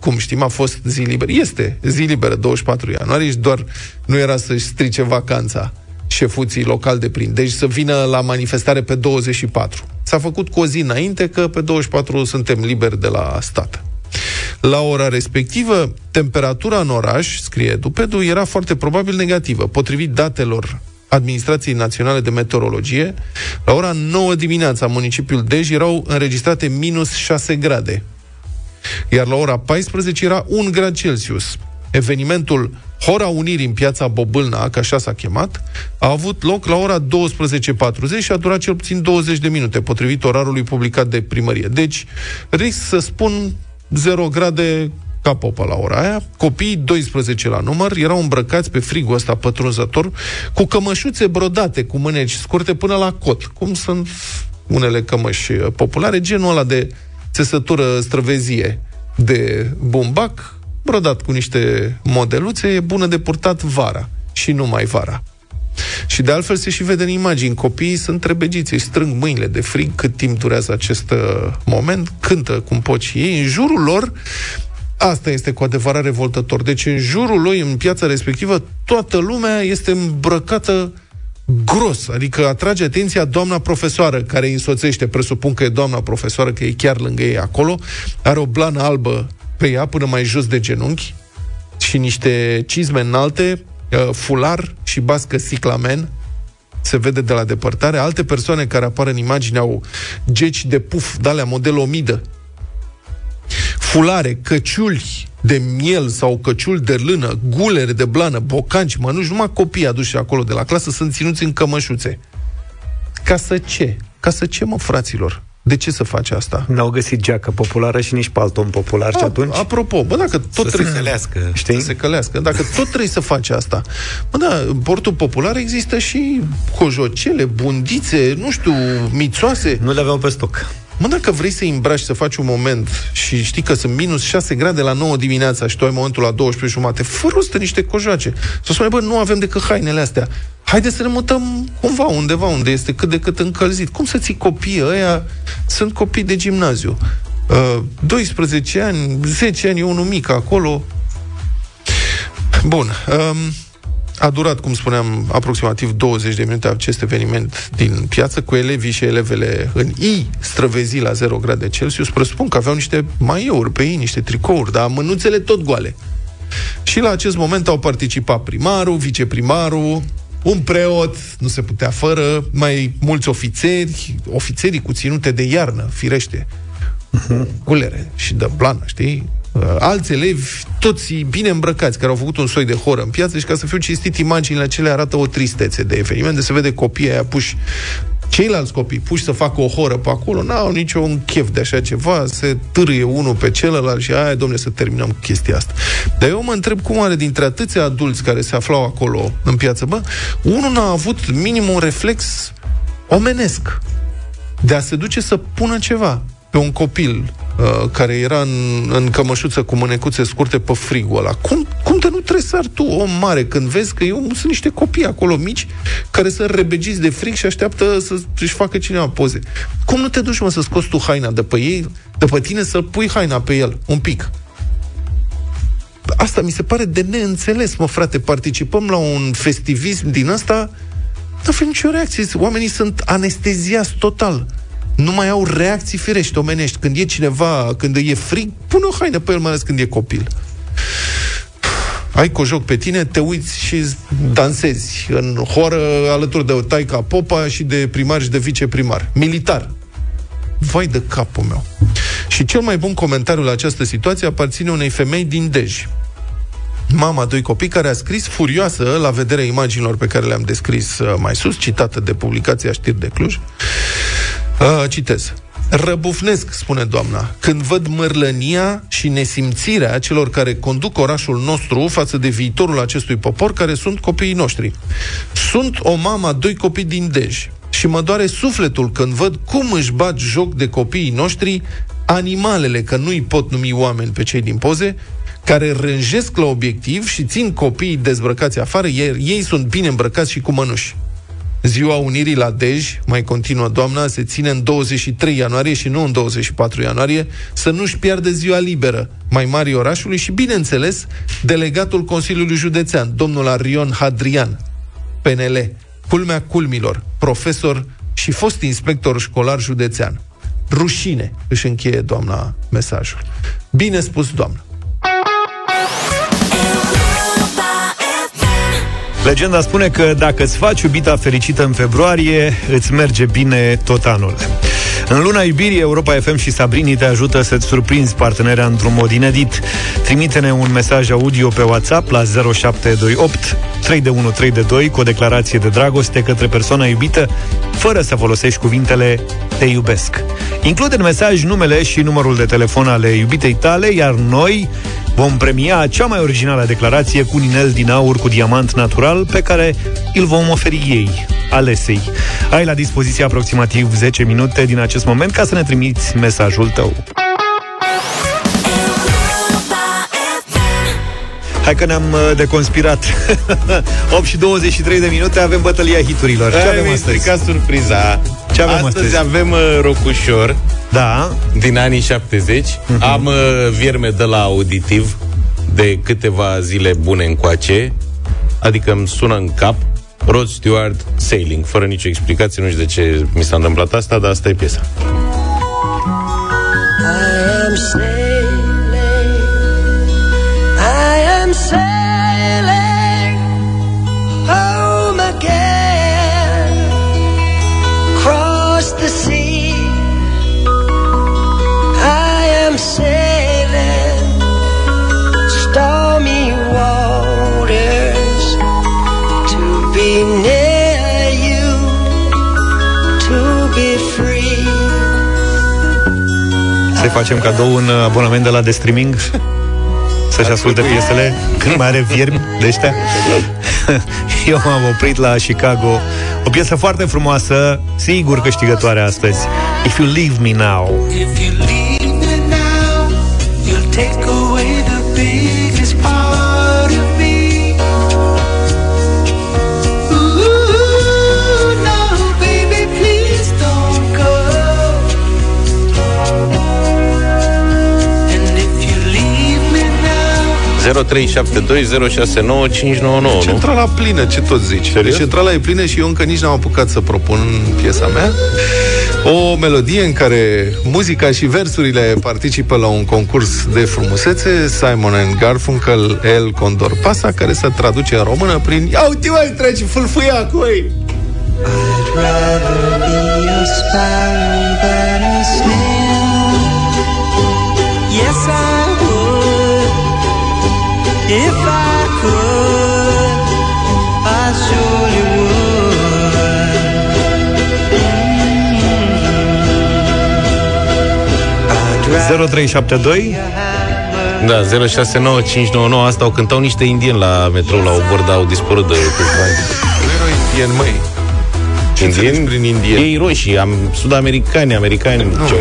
cum știm, a fost zi liberă. Este zi liberă, 24 ianuarie, și doar nu era să-și strice vacanța șefuții local de prin. Deci să vină la manifestare pe 24. S-a făcut cu o zi înainte că pe 24 suntem liberi de la stat. La ora respectivă, temperatura în oraș, scrie Dupedu, era foarte probabil negativă. Potrivit datelor Administrației Naționale de Meteorologie, la ora 9 dimineața, municipiul Dej erau înregistrate minus 6 grade. Iar la ora 14 era 1 grad Celsius. Evenimentul Hora Unirii în piața Bobâlna, că așa s-a chemat, a avut loc la ora 12.40 și a durat cel puțin 20 de minute, potrivit orarului publicat de primărie. Deci, risc să spun 0 grade ca popă la ora aia. Copiii, 12 la număr, erau îmbrăcați pe frigul ăsta pătrunzător, cu cămășuțe brodate, cu mâneci scurte până la cot, cum sunt unele cămăși populare, genul ăla de țesătură străvezie de bumbac, brodat cu niște modeluțe, e bună de purtat vara și numai vara. Și de altfel se și vede în imagini. Copiii sunt trebegiți, își strâng mâinile de frig cât timp durează acest uh, moment, cântă cum pot și ei. În jurul lor, asta este cu adevărat revoltător. Deci în jurul lui, în piața respectivă, toată lumea este îmbrăcată gros, adică atrage atenția doamna profesoară care îi însoțește, presupun că e doamna profesoară, că e chiar lângă ei acolo, are o blană albă pe ea până mai jos de genunchi și niște cizme înalte, uh, fular și bască ciclamen, se vede de la depărtare. Alte persoane care apar în imagine au geci de puf, de model omidă, fulare, căciuli de miel sau căciuli de lână, gulere de blană, bocanci, mănuși, numai copii aduși acolo de la clasă sunt ținuți în cămășuțe. Ca să ce? Ca să ce, mă, fraților? De ce să faci asta? N-au găsit geacă populară și nici palton popular A, și atunci... Apropo, bă, dacă tot să trebuie se călească, știi? Să se călească. Dacă tot trebuie să faci asta, bă, da, în portul popular există și cojocele, bundițe, nu știu, mițoase. Nu le aveau pe stoc. Mă, dacă vrei să îmbraci, să faci un moment și știi că sunt minus 6 grade la 9 dimineața și tu ai momentul la 12 jumate, fă rost niște cojoace. Să spune, bă, nu avem decât hainele astea. Haide să ne mutăm cumva undeva unde este cât de cât încălzit. Cum să ții copiii ăia? Sunt copii de gimnaziu. Uh, 12 ani, 10 ani, e unul mic acolo. Bun. Um, A durat, cum spuneam, aproximativ 20 de minute acest eveniment din piață, cu elevii și elevele în I străvezi la 0 grade Celsius. Presupun că aveau niște maiouri pe ei, niște tricouri, dar mânuțele tot goale. Și la acest moment au participat primarul, viceprimarul, un preot, nu se putea fără, mai mulți ofițeri, ofițerii cu ținute de iarnă, firește, culere și de plană, știi? Uh, alți elevi, toți bine îmbrăcați, care au făcut un soi de horă în piață și ca să fiu cinstit, imaginile acelea arată o tristețe de eveniment, de se vede copiii aia puși ceilalți copii puși să facă o horă pe acolo, n-au niciun chef de așa ceva, se târâie unul pe celălalt și aia, domne, să terminăm cu chestia asta. Dar eu mă întreb cum are dintre atâția adulți care se aflau acolo în piață, bă, unul n-a avut minim un reflex omenesc de a se duce să pună ceva pe un copil uh, care era în, în cămășuță cu mânecuțe scurte pe frigul ăla. Cum, cum de nu trebuie să tu, om mare, când vezi că eu sunt niște copii acolo mici care sunt rebegiți de frig și așteaptă să își facă cineva poze. Cum nu te duci, mă, să scoți tu haina de pe ei, de pe tine, să pui haina pe el, un pic? Asta mi se pare de neînțeles, mă, frate. Participăm la un festivism din ăsta, nu avem nicio reacție. Oamenii sunt anesteziați total nu mai au reacții firești omenești. Când e cineva, când e frig, pune o haină pe el, mai ales când e copil. Ai cu joc pe tine, te uiți și dansezi în horă alături de taica popa și de primar și de viceprimar. Militar. Vai de capul meu. Și cel mai bun comentariu la această situație aparține unei femei din Dej. Mama doi copii care a scris furioasă la vederea imaginilor pe care le-am descris uh, mai sus, citată de publicația Știri de Cluj. Uh, citez. Răbufnesc, spune doamna, când văd mărlănia și nesimțirea celor care conduc orașul nostru față de viitorul acestui popor, care sunt copiii noștri. Sunt o mamă a doi copii din Dej și mă doare sufletul când văd cum își bat joc de copiii noștri animalele, că nu-i pot numi oameni pe cei din poze, care rânjesc la obiectiv și țin copiii dezbrăcați afară, iar ei sunt bine îmbrăcați și cu mănuși. Ziua Unirii la Dej, mai continuă doamna, se ține în 23 ianuarie și nu în 24 ianuarie, să nu-și piardă ziua liberă mai mari orașului și, bineînțeles, delegatul Consiliului Județean, domnul Arion Hadrian, PNL, culmea culmilor, profesor și fost inspector școlar județean. Rușine, își încheie doamna mesajul. Bine spus, doamnă. Legenda spune că dacă îți faci iubita fericită în februarie, îți merge bine tot anul. În luna iubirii, Europa FM și Sabrini te ajută să-ți surprinzi partenerea într-un mod inedit. Trimite-ne un mesaj audio pe WhatsApp la 0728 3 cu o declarație de dragoste către persoana iubită, fără să folosești cuvintele te iubesc. Include în mesaj numele și numărul de telefon ale iubitei tale, iar noi vom premia cea mai originală declarație cu un inel din aur cu diamant natural pe care îl vom oferi ei, alesei. Ai la dispoziție aproximativ 10 minute din acest moment ca să ne trimiți mesajul tău. Hai că ne-am uh, deconspirat. [laughs] 8 și 23 de minute avem bătălia hiturilor. Ce avem astăzi? surpriza. Ce avem astăzi? Astăzi? avem uh, Rocușor. Da. Din anii 70 uh-huh. Am uh, vierme de la auditiv De câteva zile bune încoace. Adică îmi sună în cap. Rod Stewart Sailing. Fără nicio explicație, nu știu de ce mi s-a întâmplat asta Dar asta e piesa. I am sailing, facem cadou un uh, abonament de la de streaming? [laughs] Să-și asculte piesele? Când mai are viermi de ăștia? [laughs] Eu m-am oprit la Chicago. O piesă foarte frumoasă Sigur câștigătoare astăzi. If you leave me now. If you leave me now, you'll take away the biggest 0372069599, nu? Centrala plină, ce tot zici? Serios? Deci centrala e plină și eu încă nici n-am apucat să propun piesa mea. O melodie în care muzica și versurile participă la un concurs de frumusețe, Simon and Garfunkel, El Condor Pasa, care se traduce în română prin Ia uite, mai treci fâlfâia cu ei! I'd rather be a sparrow If I could, I surely would. I'd rather 0372 Da, 069599 Asta o cântau niște indieni la metrou La Obor, dar au dispărut de câțiva ani Nu erau indieni, măi. Ce înțelegi prin indieni? Ei roșii, am, sud-americani, americani Nu, ce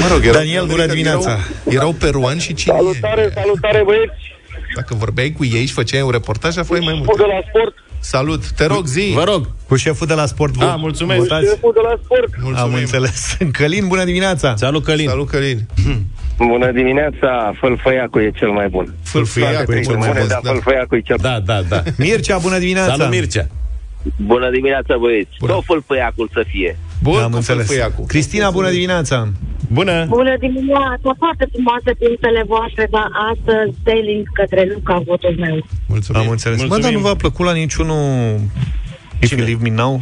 mă rog, erau, Daniel, bună dimineața. Erau, erau peruani și cine Salutare, salutare băieți! Dacă vorbeai cu ei și făceai un reportaj, aflai mai mult. Șeful de la sport, Salut, te rog, zi! Vă rog, Cu șeful de la sport Da, mulțumesc. Votați? șeful de la sport. Mulțumim. Am înțeles. [laughs] Călin, bună dimineața! salut Călin Salut, Călin. Bună dimineața, fălfăiacu e cel mai bun. Fâlfâia, cu e cel mai Bune, bun, da, da. fălfăiacu e cel Da, da, da Mircea, bună dimineața! Salut Mircea Bună dimineața, băieți. Bună. Tot fălfăiacul să fie. Bun, Am cu înțeles. fâlfâiacul. Cristina, bună dimineața! Bună Bună dimineața, foarte frumoase pintele voastre, dar astăzi sailing către Luca, votul meu. Mulțumim. Am înțeles. Mă, Mulțumim. dar nu v-a plăcut la niciunul If You Leave Me Now?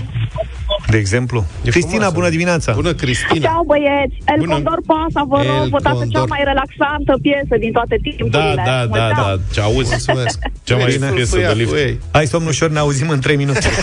De exemplu? E Cristina, frumoasă. bună dimineața! Bună, Cristina. Ceau băieți, El Bună. Condor Pasa, vă El rog, votați Condor. cea mai relaxantă piesă din toate timpurile. Da, da, Mă da, ceau. da Ce auzi? Mulțumesc. Cea mai Bine. piesă de Fâlfâia lift cu ei. Hai, somn ușor, ne auzim în 3 minute. [laughs]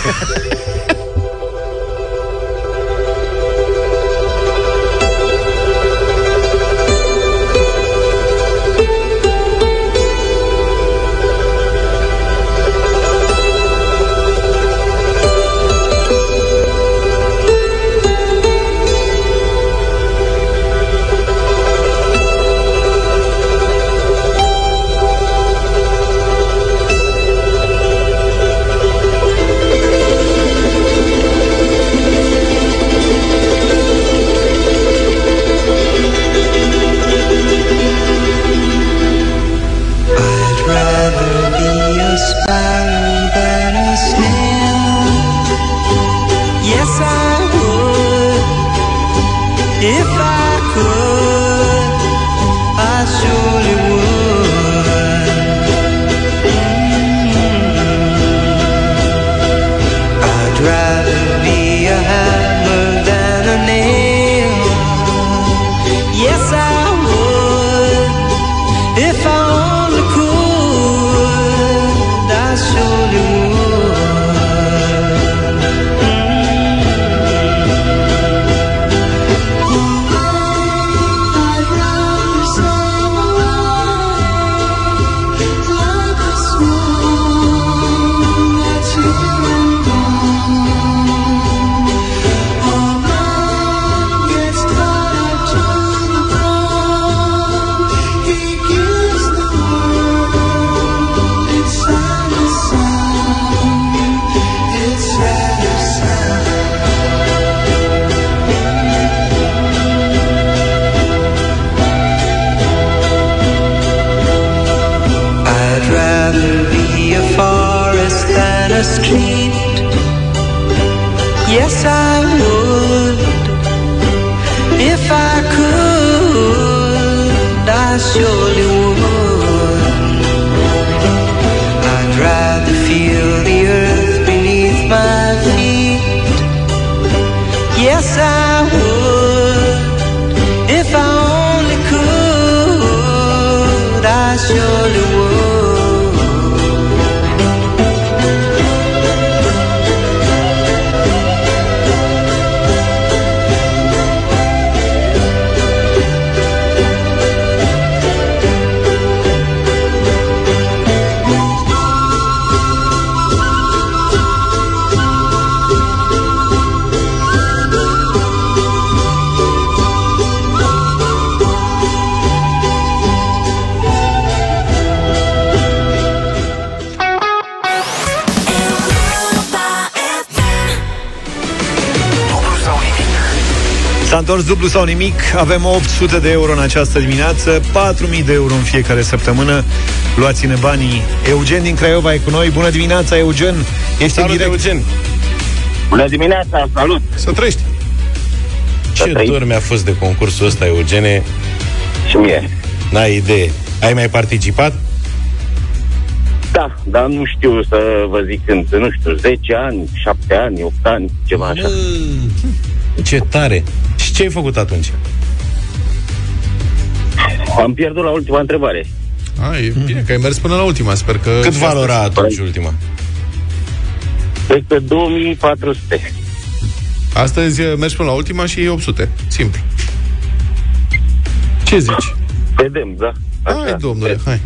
întors dublu sau nimic, avem 800 de euro în această dimineață, 4000 de euro în fiecare săptămână. Luați-ne banii. Eugen din Craiova e cu noi. Bună dimineața, Eugen. Ești Salut, în direct. Eugen! Bună dimineața, salut! Să trăiești. Ce dor mi-a fost de concursul ăsta, Eugene? Și mie. N-ai idee. Ai mai participat? Da, dar nu știu să vă zic când, nu știu, 10 ani, 7 ani, 8 ani, ceva așa. Mă, ce tare! Și ce ai făcut atunci? Am pierdut la ultima întrebare. A, e bine că ai mers până la ultima, sper că... Cât și asta- valora atunci ultima? Cred că 2400. Astăzi eh, mergi până la ultima și e 800. Simplu. Ce zici? Vedem, da. Hai, domnule, hai.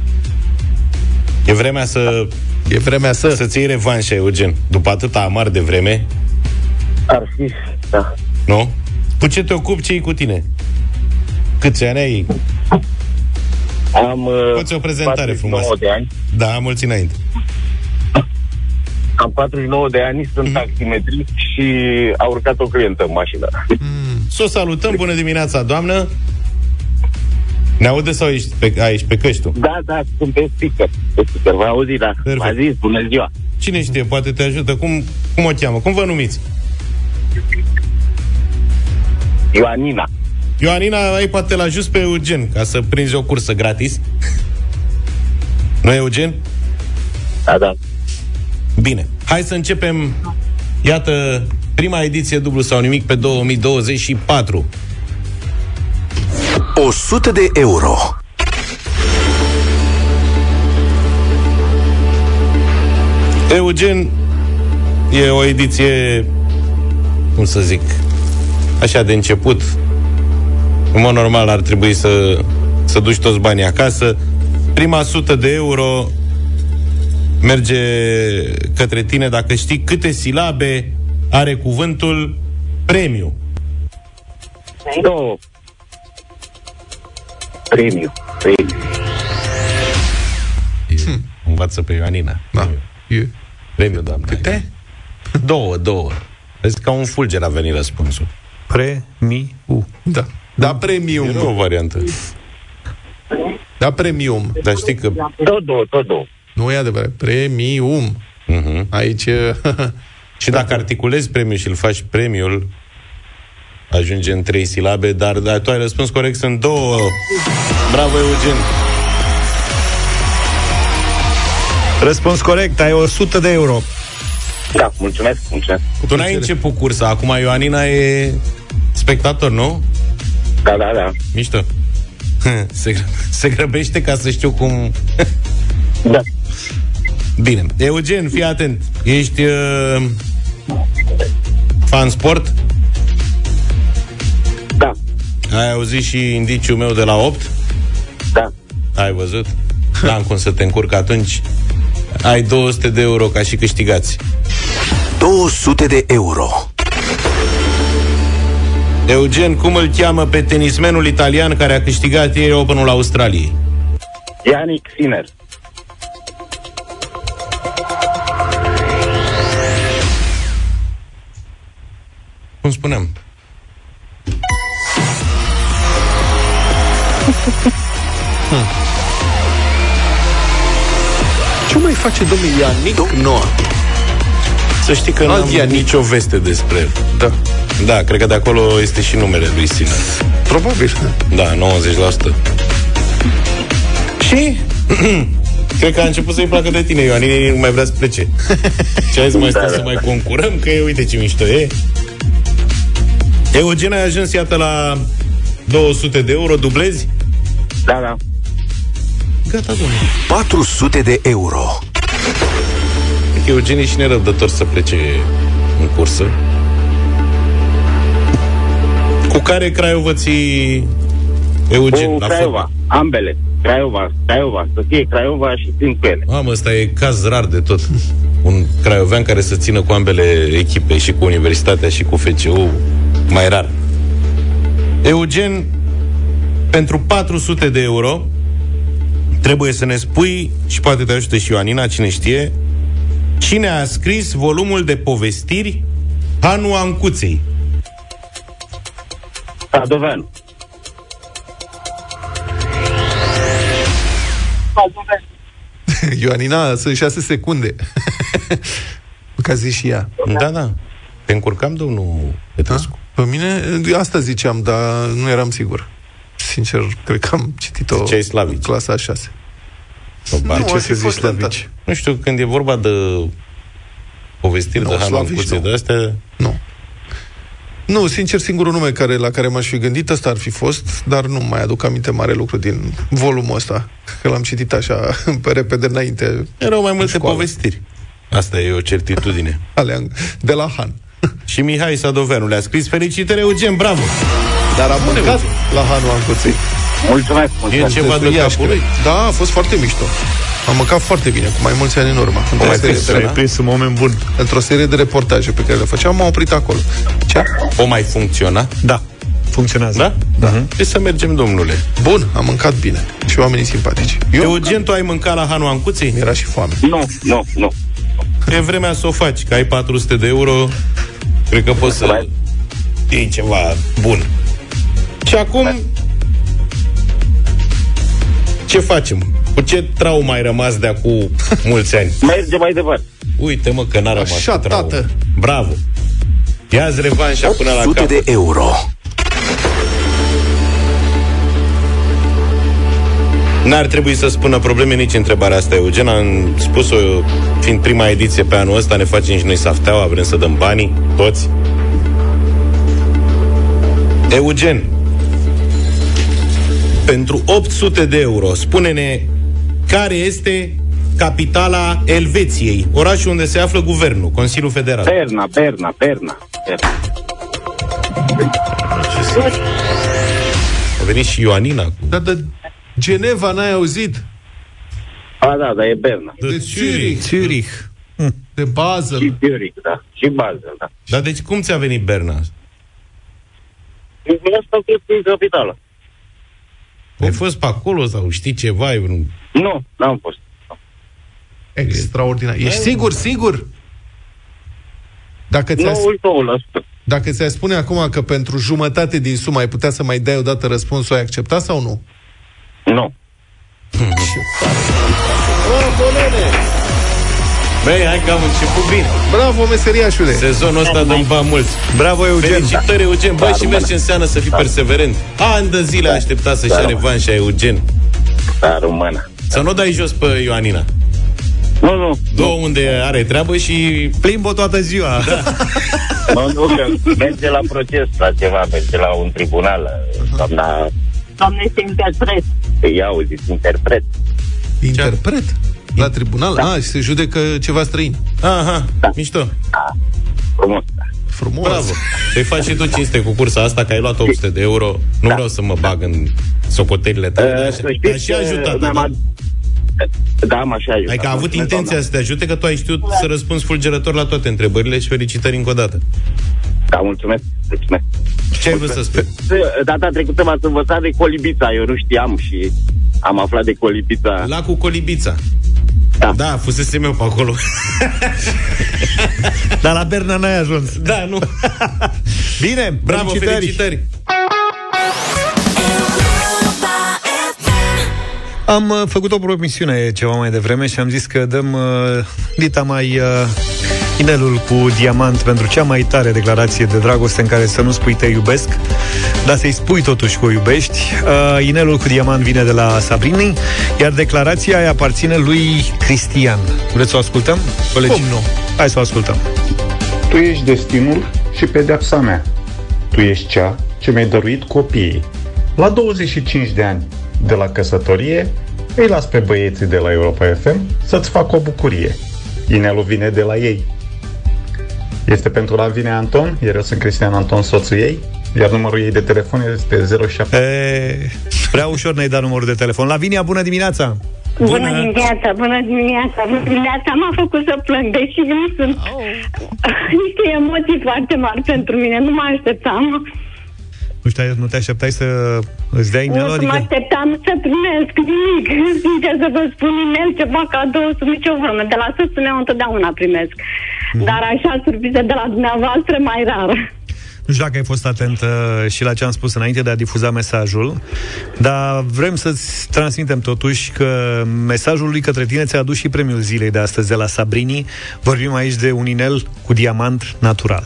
E vremea să, E vremea să... să-ți iei revanșa, Eugen. După atâta amar de vreme, Ar fi, da. nu? Cu ce te ocupi, ce cu tine? Câți ani ai? Am uh, Fă-ți o prezentare 49 frumoasă. de ani. Da, mulți înainte. Am 49 de ani, sunt Mhm. taximetrist și a urcat o clientă în mașină. Să o salutăm, bună dimineața, doamnă! Ne aude sau ești pe, a, ești pe căști tu? Da, da, sunt pe speaker. Pe speaker, vă auzi, da. Perfect. M-a zis, bună ziua. Cine știe, poate te ajută. Cum, cum o cheamă? Cum vă numiți? Ioanina. Ioanina, ai poate la just pe Eugen, ca să prinzi o cursă gratis. Nu, Eugen? Da, da. Bine. Hai să începem, iată, prima ediție dublu sau nimic pe 2024. 100 de euro. Eugen, e o ediție, cum să zic, așa de început. În mod normal ar trebui să, să duci toți banii acasă. Prima sută de euro merge către tine dacă știi câte silabe are cuvântul premiu. Două. Premiu. Premiu. Învață pe Ioanina. Da. E... Premiu, doamne. Câte? Două, două. Vezi, ca un fulger a venit răspunsul. Premiu. Da. Da, premium. E o variantă. Da, premium. Dar știi că... Tot două, tot două. Nu e adevărat. Premium. Uh-huh. Aici... [laughs] Și dacă articulezi premiul și îl faci premiul, ajunge în trei silabe, dar, dar tu ai răspuns corect, sunt două. Bravo, Eugen! Răspuns corect, ai 100 de euro. Da, mulțumesc, mulțumesc. Tu n-ai început cursa, acum Ioanina e spectator, nu? Da, da, da. Mișto. [laughs] Se, gră- se grăbește ca să știu cum... [laughs] Da. Bine. Eugen, fii atent. Ești uh, fan sport? Da, Ai auzit și indiciul meu de la 8? da. Ai văzut? N-am cum să te încurc atunci. Ai 200 de euro ca și câștigați. 200 de euro. Eugen, cum îl cheamă pe tenismenul italian care a câștigat ieri Openul Australiei? Yannick Sinner. Cum spuneam? [laughs] Ce mai face domnul Ianic Noa? Să știi că Alt n-am Ianic. nicio veste despre el. Da. Da, cred că de acolo este și numele lui Sinner. Probabil. Da, 90%. Și? [clears throat] Cred că a început să-i placă de tine, Ioanine, nu mai vrea să plece. Ce ai să mai stăm Da, să da, mai da. concurăm? Că e, uite ce mișto e. Eugen, ai ajuns, iată, la 200 de euro, dublezi? Da, da. Gata, domnule. 400 de euro. Cred că Eugen e și nerăbdător să plece în cursă. Cu care Craiova ții Eugen? Cu la Craiova. fotbal? Ambele. Craiova, Craiova. Să fie Craiova și țin cu ele. Mamă, ăsta e caz rar de tot. [laughs] Un craiovean care să țină cu ambele echipe, și cu Universitatea și cu FCU, mai rar. Eugen, pentru 400 de euro, trebuie să ne spui, și poate te ajută și Ioanina, cine știe, cine a scris volumul de povestiri Hanu Ancuței. Sadoveanu. [laughs] Ioanina, sunt șase secunde. Că a zis și ea. Da, da. Te încurcam, domnul Petrescu? Pe mine, asta ziceam, dar nu eram sigur. Sincer, cred că am citit-o Ziceai slavici. clasa a 6. Probabil. Nu, ce ar să fi zici fost la tentat. vici? Nu știu, când e vorba de povestiri Nu, de Hanu slavici Ancuțe nu. de astea, Nu. Nu, sincer, singurul nume care, la care m-aș fi gândit, ăsta ar fi fost, dar nu mai aduc aminte mare lucru din volumul ăsta, că l-am citit așa, pe repede înainte. erau mai în multe școală. povestiri. Asta e o certitudine. Alea, de la Han. Și Mihai Sadoveanu le-a scris Felicitări, Eugen, bravo! Dar am mâncat la Hanul Ancuței. Mulțumesc, E mulțumesc. ceva de Iași, capul cred. lui. Da, a fost foarte mișto. Am mâncat foarte bine, cu mai mulți ani în urmă. Într-o mai serie, funcționa? de, Ai prins un moment bun. într-o serie de reportaje pe care le făceam, m-am oprit acolo. Ce? O mai funcționa? Da, funcționează. Da? Da. Trebuie să mergem, domnule. Bun, am mâncat bine. Și oamenii simpatici. Eu Eugen, tu ai mâncat la Hanu Ancuței? mi-era și foame. Nu, nu, nu. E vremea să o faci, că ai 400 de euro, cred că poți să iei ceva bun. Și acum, ce facem? Cu ce traumă ai rămas de acum mulți ani? [laughs] Merge mai departe. Uite, mă, că n-a rămas Așa, cu traumă. tată. Bravo! Ia-ți revanșa până la 800 capăt. de euro. N-ar trebui să spună probleme nici întrebarea asta, Eugen. Am spus-o, fiind prima ediție pe anul ăsta, ne facem și noi safteaua, vrem să dăm banii, toți. Eugen, pentru 800 de euro, spune-ne care este capitala Elveției, orașul unde se află guvernul, Consiliul Federal. Berna, Berna, Berna. Berna. A venit și Ioanina cu Dar de Geneva n-ai auzit? A, da, da, e Berna. de De Zurich. Zurich. De bază. Și Zurich, da. Și Basel, da. Dar deci cum ți-a venit Berna? Asta este capitală. Ai fost pe acolo sau știi ceva? Ai vreun... Nu, n-am fost. Extraordinar. Ești sigur, sigur? Dacă ți-a, Nu, uite, 1%. dacă ți-a spune acum că pentru jumătate din sumă ai putea să mai dai odată răspunsul, ai accepta sau nu? Nu. Băi, hai că am început bine. Bravo, meseriașule! Sezonul ăsta dăm bani mulți. Bravo, Eugen. Felicitări, Eugen. Băi, și mergi înseamnă să fii perseverent. Ani de zile a așteptat să-și Da, ia mă. revanșa Eugen. Da, română. Să nu o dai jos pe Ioanina. Nu, nu. Două unde are treabă și... Plimbă toată ziua. Da. [laughs] Nu, nu, că merge la proces la ceva, merge la un tribunal. Doamna, Doamne, este interpret. ia auziți, interpret. Interpret? La tribunal? Da. A, și se judecă ceva străin. Aha, mișto. Frumos. Frumos. Bravo. Te faci și tu cinste cu cursa asta, că ai luat 800 de euro. Nu vreau să mă bag în socotelile tale. Uh, dar să Dar știți și că ajutat. mi-am Da, ad- Da, am așa ajutat. Adică a avut Mulțumesc, intenția să te ajute, că tu ai știut să răspunzi fulgerător la toate întrebările și felicitări încă o dată. doamna. Da, mulțumesc. mulțumesc. Ce ai vrut să spui? Data trecută m-ați învățat de colibița, eu nu știam și am aflat de colibița. La cu colibița. Da. Da, fusese meu pe acolo. Dar la Berna n-ai ajuns. da, nu. Bine, Bravo, felicitări. felicitări. Am uh, făcut o promisiune ceva mai devreme și am zis că dăm uh, dita mai uh, inelul cu diamant pentru cea mai tare declarație de dragoste în care să nu spui te iubesc, dar să-i spui totuși că o iubești. Uh, inelul cu diamant vine de la Sabrini, iar declarația îi aparține lui Cristian. Vreți să o ascultăm, colegi? Cum nu? Hai să o ascultăm. Tu ești destinul și pedepsa mea. Tu ești cea ce mi-ai dăruit copiii. La 25 de ani de la căsătorie, îi las pe băieții de la Europa FM să-ți fac o bucurie. Inelul vine de la ei. Este pentru la vine Anton, iar eu sunt Cristian Anton, soțul ei, iar numărul ei de telefon este 07. E, prea ușor ne-ai dat numărul de telefon. Lavinia, bună dimineața! Bună, bună dimineața, bună dimineața, bună dimineața. M-a făcut să plâng, deși nu sunt niște emoții foarte mari pentru mine. Nu mă așteptam. Nu, știu, nu te așteptai să îți dea Nu inelul? mă Adică... așteptam să primesc nimic. [laughs] Sincer să vă spun, e-mail, ceva cadou, sub nicio formă. De la soțul meu întotdeauna primesc. Dar așa, surprize de la dumneavoastră, mai rar. Nu știu dacă ai fost atent uh, și la ce am spus înainte de a difuza mesajul, dar vrem să-ți transmitem totuși că mesajul lui către tine ți-a adus și premiul zilei de astăzi de la Sabrini. Vorbim aici de un inel cu diamant natural.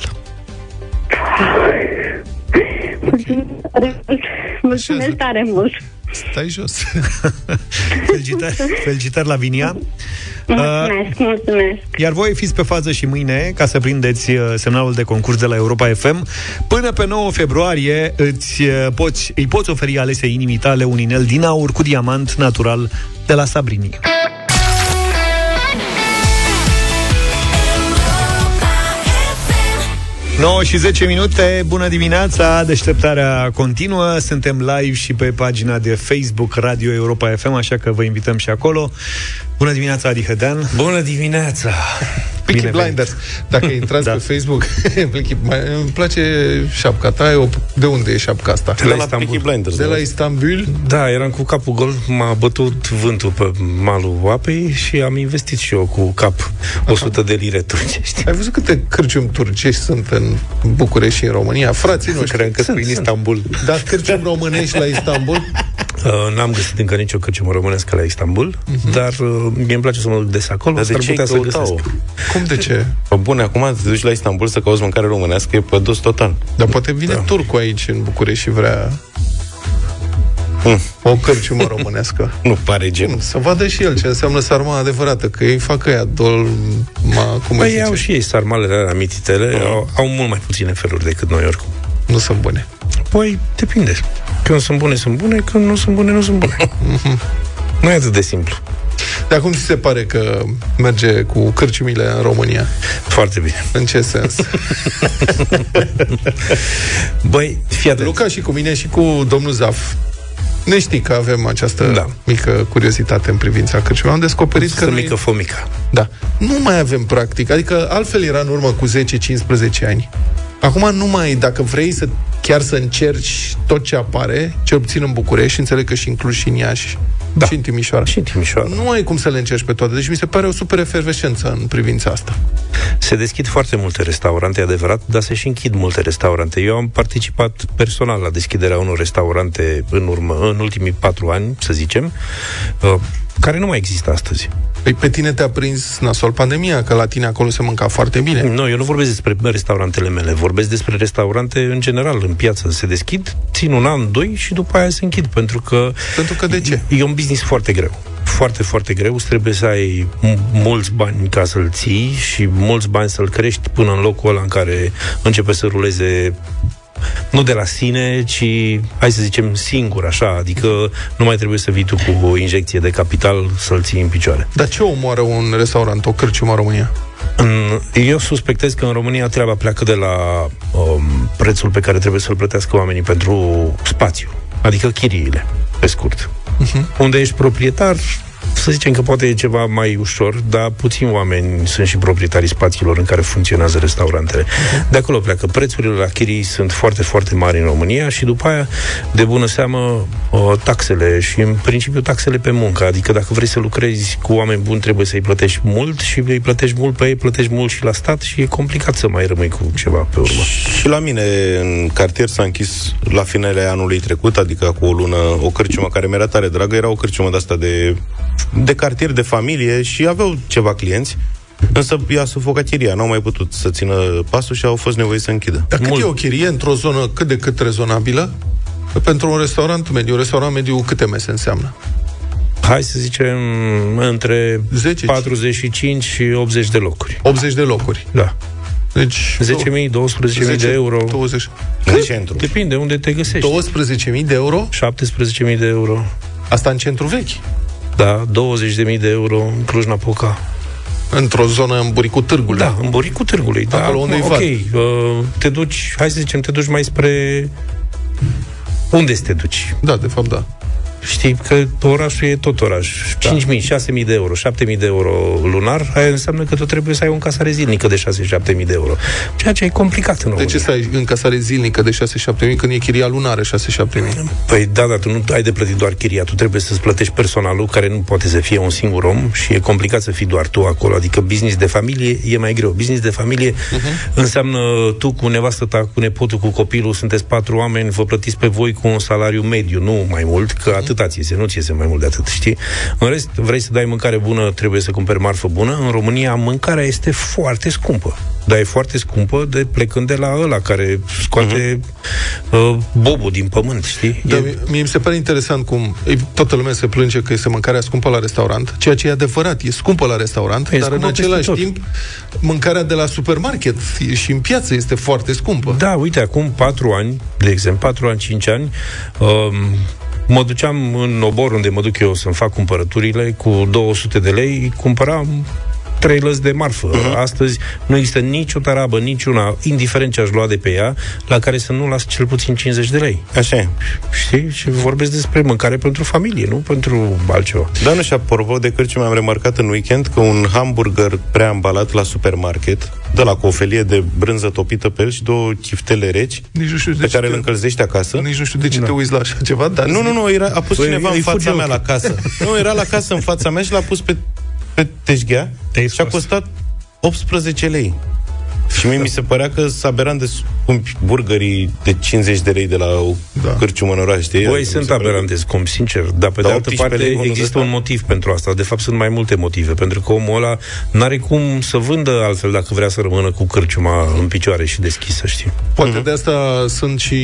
Mulțumesc tare mult. Stai jos. [laughs] Felicitări, felicitări la Vinia. Mulțumesc, mulțumesc. Iar voi fiți pe fază și mâine ca să prindeți uh, semnalul de concurs de la Europa FM. Până pe 9 februarie îți uh, poți, îi poți oferi alese inimii tale un inel din aur cu diamant natural de la Sabrini. 9 și 10 minute, bună dimineața, deșteptarea continuă, suntem live și pe pagina de Facebook Radio Europa FM, așa că vă invităm și acolo. Bună dimineața, Adi Hădean. Bună dimineața! Peaky Bine Blinders. Dacă intrați Da. pe Facebook, [laughs] Peaky- mai- îmi place șapca ta. Eu, de unde e șapca asta? De la Peaky Blinders. De da. la Istanbul? Da, eram cu capul gol, m-a bătut vântul pe malul apei și am investit și eu cu cap 100 de lire turcești. Ai văzut câte cârciumi turcești sunt în București și în România? Frații noștri. Cred că Sunt, prin sunt. Istanbul. Dar cârciumi românești la Istanbul? [laughs] Uh, n-am găsit încă nicio cărciumă românească la Istanbul, dar uh, mie îmi place să mă duc des acolo, Dar de s-ar ce putea ai să căuta-o? găsesc. Cum de ce? Pe bune, acum te duci la Istanbul să cauți mâncare românească, e pădus total. Dar poate vine da. turcul aici în București și vrea Mm. o cărciumă românească. [laughs] Nu pare genul. Să vadă și el ce înseamnă sarma adevărată, că ei fac ăia dol, ma, cum îi Păi zice? au și ei sarmalele alea mititele, au, au mult mai puține feluri decât noi oricum. Nu sunt bune. Păi, depinde. Când sunt bune, sunt bune, când nu sunt bune, nu sunt bune. [laughs] nu e atât de simplu. Dar cum ți se pare că merge cu cârciumile în România? Foarte bine. În ce sens? [laughs] Băi, fii atent. Luca și cu mine și cu domnul Zaf ne știi că avem această Da. da. mică curiozitate în privința cârciumilor. Am descoperit că Să noi, mică fomica. da, nu mai avem practic. Adică altfel era în urmă cu 10-15 ani. Acum nu mai, dacă vrei să chiar să încerci tot ce apare, cel puțin în București, și înțeleg că și în Cluj și în Iași, Da. și în Timișoara. Și în Timișoara. Nu ai cum să le încerci pe toate. Deci mi se pare o super efervescență în privința asta. Se deschid foarte multe restaurante, e adevărat, dar se și închid multe restaurante. Eu am participat personal la deschiderea unor restaurante în urmă, în ultimii patru ani, să zicem, uh, care nu mai există astăzi. Păi pe tine te-a prins nasol pandemia, că la tine acolo se mânca foarte bine. Nu, eu nu vorbesc despre restaurantele mele, vorbesc despre restaurante în general, în piață. Se deschid, țin un an, doi și după aia se închid, pentru că... Pentru că de ce? E un business foarte greu. Foarte, foarte greu. Îți trebuie să ai m- mulți bani ca să-l ții și mulți bani să-l crești până în locul ăla în care începe să ruleze nu de la sine, ci, hai să zicem, singur, așa, adică nu mai trebuie să vii tu cu o injecție de capital să-l ții în picioare. Dar ce omoară un restaurant, o cârciumă în România? În- Eu suspectez că în România treaba pleacă de la um, prețul pe care trebuie să-l plătească oamenii pentru spațiu, adică chiriile, pe scurt. Uh-huh. Unde ești proprietar, să zicem că poate e ceva mai ușor, dar puțini oameni sunt și proprietarii spațiilor în care funcționează restaurantele. Uh-huh. De acolo pleacă. Prețurile la chirii sunt foarte, foarte mari în România și după aia, de bună seamă, o, taxele și în principiu taxele pe muncă. Adică dacă vrei să lucrezi cu oameni buni, trebuie să-i plătești mult și îi plătești mult pe ei, plătești mult și la stat și e complicat să mai rămâi cu ceva pe urmă. Și la mine în cartier s-a închis la finele anului trecut, adică cu o lună, o cârciumă care mi-era tare dragă, era o cârciumă de asta de, de cartier, de familie și aveau ceva clienți, însă i-a sufocat chiria, n-au mai putut să țină pasul și au fost nevoiți să închidă. Dar cât e o chirie într-o zonă cât de cât rezonabilă? Pentru un restaurant mediu, un restaurant mediu câte mese înseamnă? Hai să zicem între 10, 45 și 80 de locuri. 80 de locuri. Da. Deci 10.000, 12.000 de euro. 20. În centru. Depinde unde te găsești. 12.000 de euro? 17.000 de euro. Asta în centru vechi. Da, 20.000 de euro în Cluj-Napoca. Într-o zonă în buricul târgului. Da, în buricul târgului. Da, Acolo unde e ok, vad. uh, te duci, hai să zicem, te duci mai spre... Unde să te duci? Da, de fapt, da. Știi că orașul e tot oraș. Da. 5.000, 6.000 de euro, 7.000 de euro lunar, aia înseamnă că tu trebuie să ai o încasare zilnică de 6-7.000 de euro. Ceea ce e complicat în De România. ce să ai încasare zilnică de 6-7 mii când e chiria lunară 6-7 mii? Păi da, dar tu nu ai de plătit doar chiria, tu trebuie să-ți plătești personalul, care nu poate să fie un singur om și e complicat să fii doar tu acolo. Adică business de familie e mai greu. Business de familie uh-huh. înseamnă tu cu nevastă ta, cu nepotul, cu copilul, sunteți patru oameni, vă plătiți pe voi cu un salariu mediu, nu mai mult, că atâta ți iese, nu ți iese mai mult de atât, știi? În rest, vrei să dai mâncare bună, trebuie să cumperi marfă bună. În România, mâncarea este foarte scumpă. Dar e foarte scumpă de plecând de la ăla care scoate uh-huh. uh, bobul din pământ, știi? Da, E- mie- mie mi se pare interesant cum ei, toată lumea se plânge că este mâncarea scumpă la restaurant, ceea ce e adevărat, e scumpă la restaurant, E dar în scumpă peste același tot. timp mâncarea de la supermarket și în piață este foarte scumpă. Da, uite, acum patru ani, de exemplu, patru ani, cinci ani, um, mă duceam în obor unde mă duc eu să-mi fac cumpărăturile cu 200 de lei, cumpăram trei lăzi de marfă. Mhm. Uh-huh. Astăzi nu există nicio tarabă, niciuna, indiferent ce aș lua de pe ea, la care să nu las cel puțin 50 de lei. Așa e. Știi? Și vorbesc despre mâncare pentru familie, nu pentru altceva. Da, nu și apropo de cărciumă, am remarcat în weekend că un hamburger preambalat la supermarket, de la cu o felie de brânză topită pe el și două chiftele reci, Nici nu știu de pe ce care te- îl încălzești acasă. Nici nu știu de ce te uiți la așa ceva, dar Nu, nu, nu, era, a pus Păi, cineva îi în fuge fața mea ochii. la casă. [laughs] Nu, era la casă în fața mea și l-a pus pe, pe teșghea Te-ai și a scos. costat 18 lei. Și mie mi se părea că s aberant de scumpi burgerii de 50 de lei de la o Da. da. cârciumă în oraș, știi? Băi, Mi sunt se pare- aberant de scump, sincer, dar pe Da, de altă 18 parte lei unul de există ăsta? un motiv pentru asta. De fapt, sunt mai multe motive, pentru că omul ăla n-are cum să vândă altfel dacă vrea să rămână cu cârciuma în picioare și deschisă, știi? Poate de asta sunt și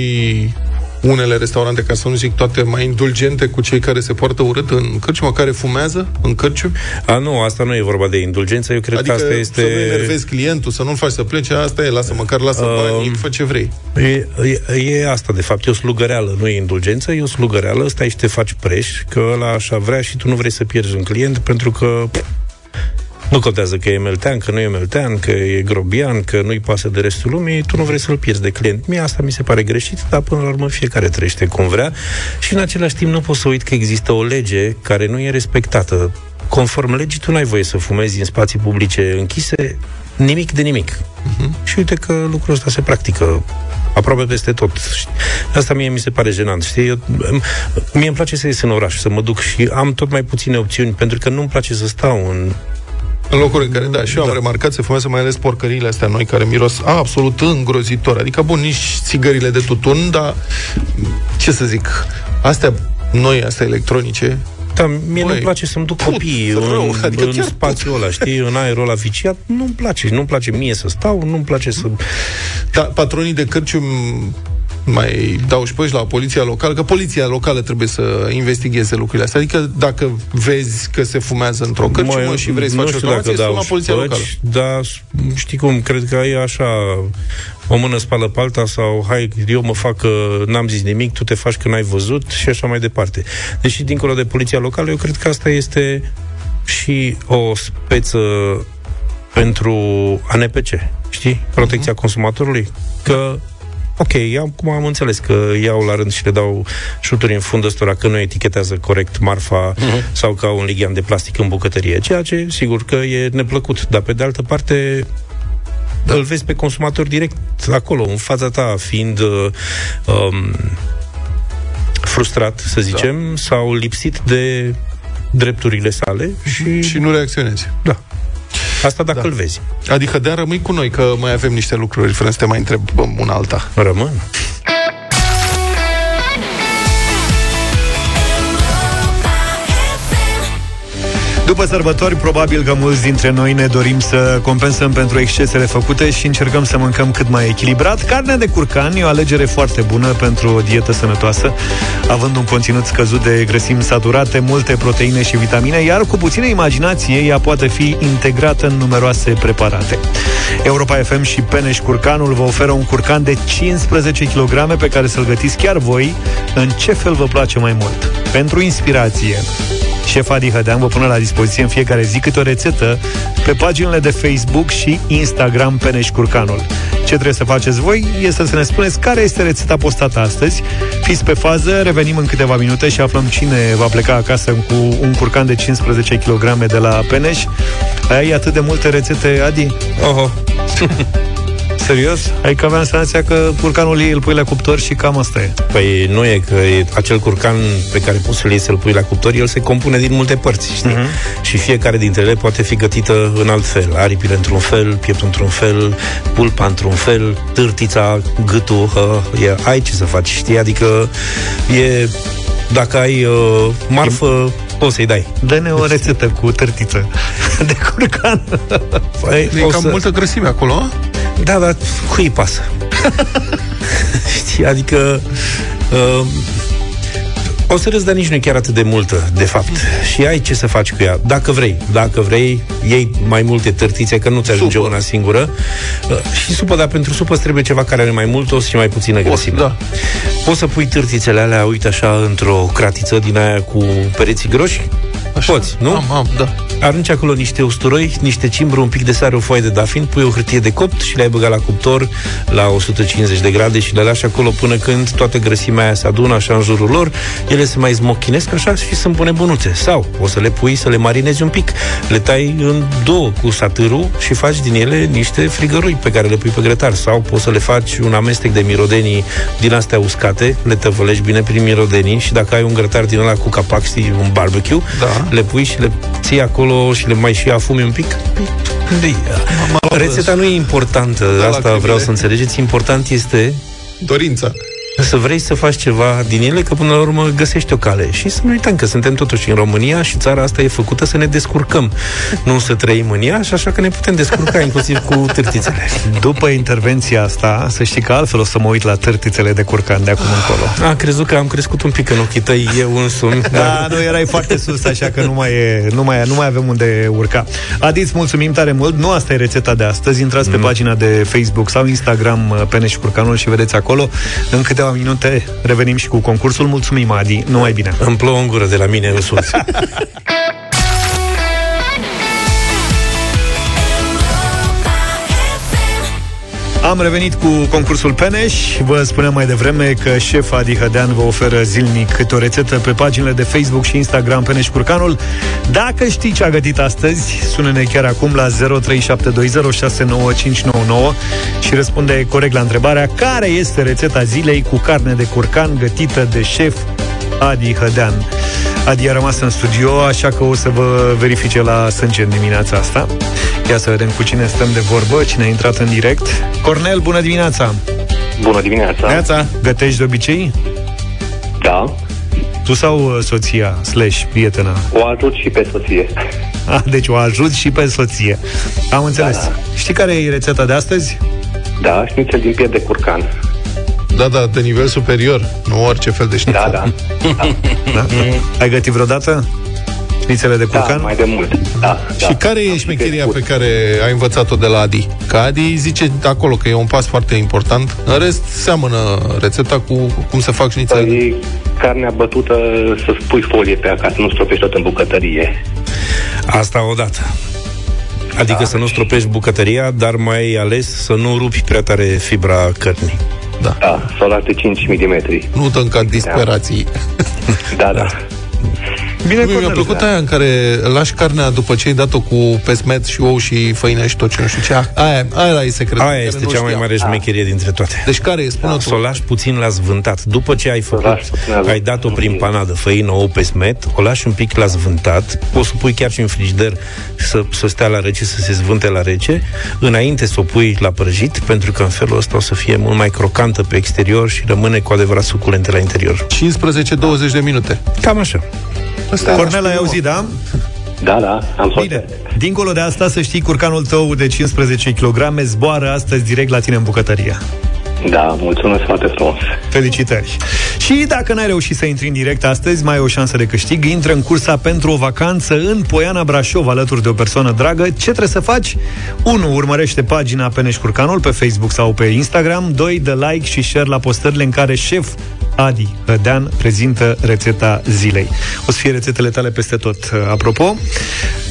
unele restaurante, ca să nu zic toate, mai indulgente cu cei care se poartă urât în cârciumă, care fumează în cârciu. A, nu, asta nu e vorba de indulgență, eu cred Adică că asta să nu este... enervezi clientul, să nu-l faci să plece, asta e, lasă măcar, lasă Um, banii, fă ce vrei. E, e, e asta, de fapt, e o slugăreală, nu e indulgență, e o slugăreală, stai și te faci preș, că ăla așa vrea și tu nu vrei să pierzi un client, pentru că pf, nu contează că e meltean, că nu e meltean, că e grobian, că nu-i pasă de restul lumii, tu nu vrei să-l pierzi de client. Mie asta mi se pare greșit, dar până la urmă fiecare trăiește cum vrea și în același timp nu pot să uit că există o lege care nu e respectată. Conform legii, tu n-ai voie să fumezi în spații publice închise nimic de nimic. Uh-huh. Și uite că lucrul ăsta se practică aproape peste tot. știi. Asta mie mi se pare jenant, știi? Eu, mie îmi place să ies în oraș, să mă duc și am tot mai puține opțiuni, pentru că nu-mi place să stau în... În locuri în care, da, și eu am remarcat, se fumează mai ales porcăriile astea noi, care miros absolut îngrozitor. Adică, bun, nici țigările de tutun, dar, ce să zic, astea noi, astea electronice, Da, mie Băi, nu-mi place să-mi duc put, copiii rău, în, adică în chiar spațiul ăla, știi, în aerul ăla viciat, nu-mi place. Nu-mi place mie să stau, nu-mi place să... Da, patronii de cârcium mai dau și poși la poliția locală, că poliția locală trebuie să investigheze lucrurile astea. Adică dacă vezi că se fumează într-o cârciumă Mă, și vrei să nu faci o știu dacă reclamație, dau sună la poliția șpăci, locală. Dar știi cum, cred că e așa o mână spală pe alta sau hai, eu mă fac că n-am zis nimic, tu te faci că n-ai văzut și așa mai departe. Deși dincolo de poliția locală, eu cred că asta este și o speță pentru ANPC, știi? Protecția consumatorului. Că Ok, am, cum am înțeles că iau la rând și le dau șuturi în fund ăstora că nu etichetează corect marfa uh-huh. sau că au un lighean de plastic în bucătărie, ceea ce sigur că e neplăcut, dar pe de altă parte da. îl vezi pe consumator direct acolo, în fața ta, fiind uh, um, frustrat, să zicem, da. sau lipsit de drepturile sale și... Și nu reacționezi. Da. Asta dacă da. îl vezi. Adică de rămâi cu noi, că mai avem niște lucruri, fără să te mai întrebăm una alta. Rămân. După sărbători, probabil că mulți dintre noi ne dorim să compensăm pentru excesele făcute și încercăm să mâncăm cât mai echilibrat. Carnea de curcan e o alegere foarte bună pentru o dietă sănătoasă, având un conținut scăzut de grăsimi saturate, multe proteine și vitamine, iar cu puțină imaginație ea poate fi integrată în numeroase preparate. Europa FM și Peneș Curcanul vă oferă un curcan de 15 kg pe care să-l gătiți chiar voi în ce fel vă place mai mult. Pentru inspirație, Șef Adi Hădean vă pune la dispoziție în fiecare zi câte o rețetă pe paginile de Facebook și Instagram Peneș Curcanul. Ce trebuie să faceți voi este să ne spuneți care este rețeta postată astăzi. Fiți pe fază, revenim în câteva minute și aflăm cine va pleca acasă cu un curcan de 15 kg de la Peneș. Ai atât de multe rețete, Adi? Oho. [laughs] Serios? Adică aveam senzația că curcanul ei îl pui la cuptor și cam asta e. Păi nu e că e acel curcan pe care poți să-l iei să-l pui la cuptor, el se compune din multe părți, știi? Uh-huh. Și fiecare dintre ele poate fi gătită în alt fel. Aripile într-un fel, pieptul într-un fel, pulpa într-un fel, târtița, gâtul, uh, e, ai ce să faci, știi? Adică e dacă ai uh, marfă, poți să-i dai. Dă-ne o rețetă cu târtiță [laughs] de curcan. Păi, E o cam să- multă grăsime acolo, a? Da, dar cui îi pasă? [laughs] Știi, adică uh, o să râzi, dar nici nu e chiar atât de multă, de fapt. Și ai ce să faci cu ea. Dacă vrei, dacă vrei, iei mai multe târtițe, că nu ți ajunge Supă. una singură. Uh, și supă, dar pentru supă îți trebuie ceva care are mai mult os și mai puțină grăsime. da. Poți să pui târtițele alea, uite așa, într-o cratiță din aia cu pereții groși? Așa. Poți, nu? Am, am, da. Arunci acolo niște usturoi, niște cimbru, un pic de sare, o foaie de dafin, pui o hârtie de copt și le-ai băgat la cuptor la 150 de grade și le lași acolo până când toată grăsimea aia se adună așa în jurul lor, ele se mai zmochinesc așa și sunt bune bunuțe. Sau o să le pui să le marinezi un pic, le tai în două cu satârul și faci din ele niște frigărui pe care le pui pe grătar. Sau poți să le faci un amestec de mirodenii din astea uscate, le tăvălești bine prin mirodenii și dacă ai un grătar din ăla cu capac, știi, un barbecue, Da. le pui și le ții acolo și le mai și afumi un pic. Păi, Rețeta nu e importantă, Da, la asta vreau cribile. să înțelegeți. Important este Dorința. Să vrei să faci ceva din ele, că până la urmă găsești o cale. Și să nu uităm că suntem totuși în România și țara asta e făcută să ne descurcăm. Nu să trăim în ea și așa că ne putem descurca inclusiv cu târtițele. După intervenția asta, să știi că altfel o să mă uit la târtițele de curcan de acum încolo. Am crezut că am crescut un pic în ochii tăi, eu însumi. Da, nu, erai foarte sus, așa că nu mai, e, nu mai, nu mai avem unde urca. Adi, îți mulțumim tare mult. Nu asta e rețeta de astăzi. Intrați pe pagina de Facebook sau Instagram uh, Peneș și Curcanul și vedeți acolo. În câteva minute revenim și cu concursul. Mulțumim, Adi. Numai bine. Îmi plouă în gură de la mine însuți. [laughs] Am revenit cu concursul Peneș. Vă spuneam mai devreme că șef Adi Hădean vă oferă zilnic câte o rețetă pe paginile de Facebook și Instagram Peneș Curcanul. Dacă știi ce a gătit astăzi, sună-ne chiar acum la 0372069599 și răspunde corect la întrebarea care este rețeta zilei cu carne de curcan gătită de șef Adi Hădean. Adi a rămas în studio, așa că o să vă verifice la sânge în dimineața asta. Ia să vedem cu cine stăm de vorbă, cine a intrat în direct. Cornel, bună dimineața! Bună dimineața! Neața. Gătești de obicei? Da, Tu sau uh, soția, slash, prietena? o ajut și pe soție. Ah, deci o ajut și pe soție. Am înțeles. Da. Știi care e rețeta de astăzi? Da, șnițel din piept de curcan. Da, da, de nivel superior, nu orice fel de șnițel. Da, da. Da? [laughs] Ai gătit vreodată? Șnițele de curcan? Da, mai de mult. Da, da. Și care e șmecheria pe care ai învățat-o de la Adi? Că Adi zice acolo că e un pas foarte important. În rest, seamănă rețeta cu cum se fac șnițele. Păi, carnea bătută să spui folie pe ea ca să nu stropești tot în bucătărie. Asta odată. Adică da. să nu stropești bucătăria, dar mai ales să nu rupi prea tare fibra cărnii. Da. Da, sau la alte 5 mm. Nu dă ca disperații. Da, da. [laughs] Bine, Mi-a plăcut aia în care lași carnea după ce ai dat-o cu pesmet și ou și făină și tot ce nu știu ce. Aia, aia e secretul. Aia care este nu cea mai știam. mare șmecherie dintre toate. Deci care e? Spune-o Să o tu. lași puțin la zvântat. După ce ai făcut, lași puțin la ai dat-o prin panadă, făină, ou pe smet, o lași un pic la zvântat, poți să pui chiar și în frigider să, să stea la rece, să se zvânte la rece, înainte să o pui la prăjit, pentru că în felul ăsta o să fie mult mai crocantă pe exterior și rămâne cu adevărat suculentă la interior. 15-20 de minute. Cam așa. Asta Cornel, ai auzit, da? Da, da, am fost. Bine. Dincolo de asta, să știi, curcanul tău de 15 kg zboară astăzi direct la tine în bucătărie. Da, mulțumesc foarte frumos. Felicitări! Și dacă n-ai reușit să intri în direct astăzi, mai ai o șansă de câștig. Intră în cursa pentru o vacanță în Poiana Brașov, alături de o persoană dragă. Ce trebuie să faci? 1. Urmărește pagina Peneș Curcanul pe Facebook sau pe Instagram. 2. Dă like și share la postările în care șef Adi Hădean prezintă rețeta zilei. O să fie rețetele tale peste tot, uh, apropo.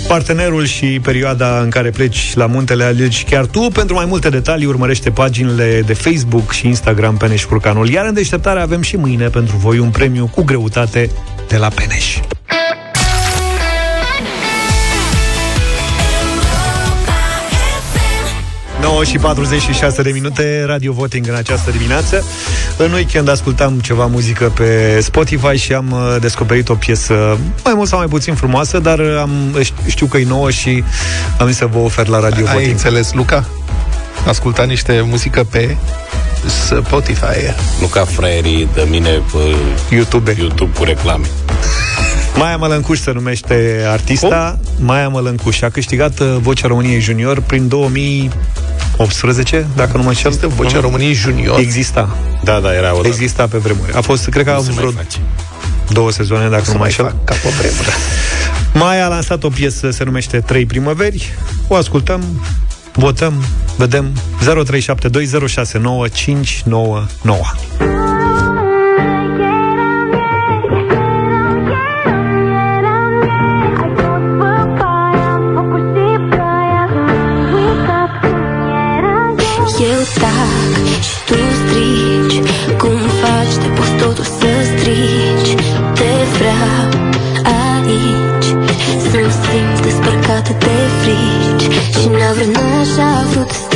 Partenerul și perioada în care pleci la muntele alegi chiar tu. Pentru mai multe detalii urmărește paginile de Facebook și Instagram Peneș Curcanul. Iar în deșteptare avem și mâine pentru voi un premiu cu greutate de la Peneș. 9 și 46 de minute, Radio Voting în această dimineață. În weekend ascultam ceva muzică pe Spotify și am uh, descoperit o piesă mai mult sau mai puțin frumoasă, dar am, știu că e nouă și am zis să vă ofer la Radio Ai Voting. înțeles, Luca? Asculta niște muzică pe Spotify. Nu ca fraierii de mine pe YouTube. YouTube cu reclame. Maia Mălâncuș se numește artista. Maia Mălâncuș a câștigat uh, Vocea României Junior prin 2018, dacă nu mă înșel. Există Vocea României Junior? Exista. Da, da, era o Exista pe vremuri. A fost, cred că a Nu avut se mai vreo face. două sezoane, dacă nu mă înșel. Ca pe vremuri. Maia a lansat o piesă, se numește Trei primăveri. O ascultăm, votăm, vedem 0372069599. Despărcată de frici. Și n-a vrut așa a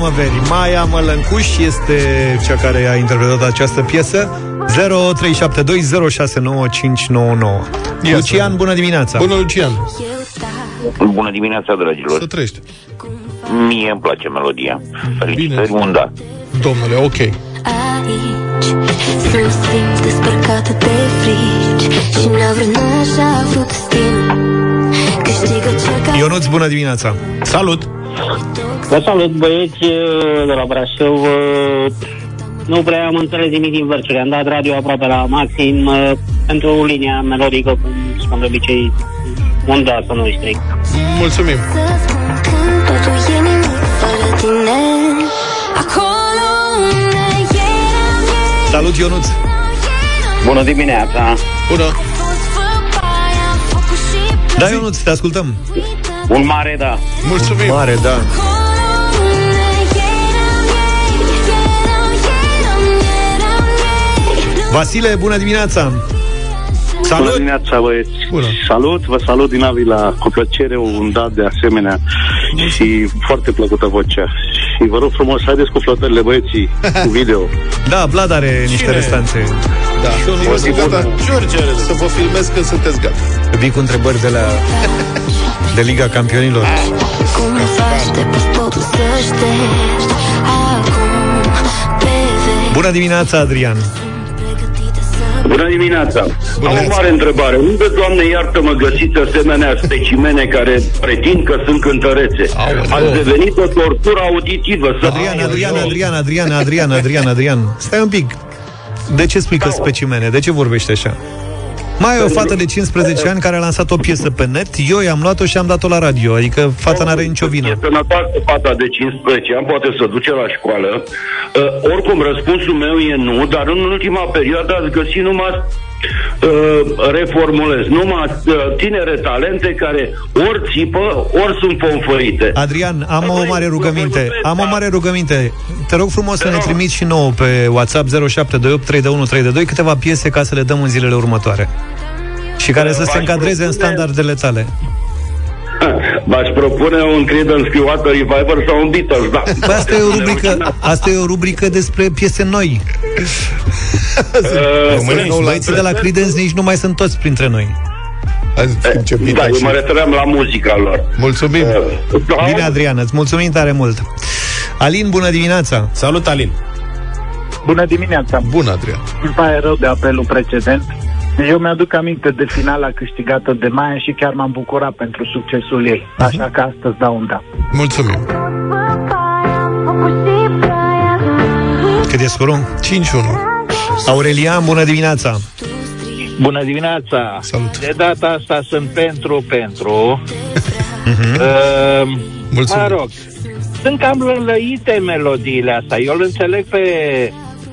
Trei primăveri. Maia Mălâncuș este cea care a interpretat această piesă. 0372069599. Lucian, bună dimineața! Bună, Lucian! Bună dimineața, dragilor. Să trăiești. Mie îmi place melodia. Felicitări, unda. Domnule, ok. aici Să-mi simt despărcată de frici Și n-a vrut așa a vrut destinul Câștigă cel care Ionuț, bună dimineața! Salut! Vă salut, băieți de la Brașov. Nu prea am înțeles nimic din versuri. Am dat radio aproape la maxim uh, pentru linia melodică, cum spun de obicei, unda să nu-i stric. Mulțumim! Totul e nimic fără tine Acolo unde eram ei Salut, Ionuț! Bună dimineața! Bună! Da, eu nu te ascultăm. Un mare da. Mulțumim. Mare, da. Vasile, bună dimineața! Salut! Bună dimineața, băieți! Bună. Salut, vă salut din Avila, cu plăcere, un dat de asemenea și foarte plăcută vocea. Și vă rog frumos, haideți cu flotările băieții, cu [laughs] video. Da, Vlad are niște restanțe. Da. Și eu nu Eu mă sunt sigur. gata. George are Să vă filmez când sunteți gata. Vii cu întrebări de la de Liga Campionilor. Cum faci de pe totul să ștergi Acum pe veci Bună dimineața, Adrian! Bună dimineața! Am o mare întrebare. Unde, Doamne, iartă-mă, găsiți asemenea specimene care pretind că sunt cântărețe? Ați devenit o tortură auditivă. Să Adrian, Adrian, Adrian, Adrian, Adrian, Adrian, Adrian. Stai un pic. De ce spui că specimene? De ce vorbești așa? Mai e o fată de 15 ani care a lansat o piesă pe net, eu i-am luat-o și am dat-o la radio, adică fata n-are nicio vină. E sănătoasă fata de 15 ani, poate să duce la școală. Uh, oricum, răspunsul meu e nu, dar în ultima perioadă ați găsit numai uh, reformulez, numai uh, tinere talente care ori țipă, ori sunt pomfărite. Adrian, am o mare rugăminte. Am o mare rugăminte. Te rog frumos să ne trimiți și nouă pe WhatsApp 0728 321 322 câteva piese ca să le dăm în zilele următoare. Și care să se încadreze în standardele tale. [laughs] V-aș propune un Creedence Clearwater Revival sau un Beatles, da. Păi asta e o rubrică, asta e o rubrică despre piese noi. [laughs] Uh, Băieții de la Creedence nici nu mai sunt toți printre noi. Da, eu mă refeream la muzica lor. Mulțumim! Bine, Adrian, îți mulțumim tare mult. Alin, bună dimineața! Salut, Alin! Bună dimineața! Bună, Adrian! Îmi pare rău de apelul precedent. Eu mi-aduc aminte de finala câștigată de Maia și chiar m-am bucurat pentru succesul ei. Așa că astăzi dau un da. Mulțumim! Cât e scorul? 5-1. Aurelian, bună dimineața! Bună dimineața! Salut! De data asta sunt pentru, pentru. Mhm. Uh, Mulțumim. mă rog, sunt cam lălăite melodiile astea. Eu îl înțeleg pe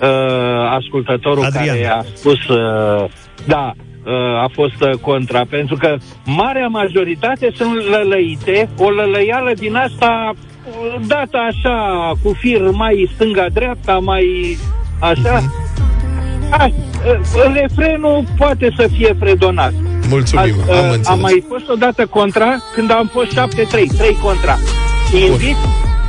uh, ascultătorul Adrian. care a spus, uh, da, uh, a fost uh, contra, pentru că marea majoritate sunt lălăite, o lălăială din asta uh, dată așa, cu fir mai stânga-dreapta, mai așa. A, uh, refrenul poate să fie fredonat. Mulțumim, Azi, am uh, înțeles. am mai fost odată contra când am fost 7-3, 3 contra. Invit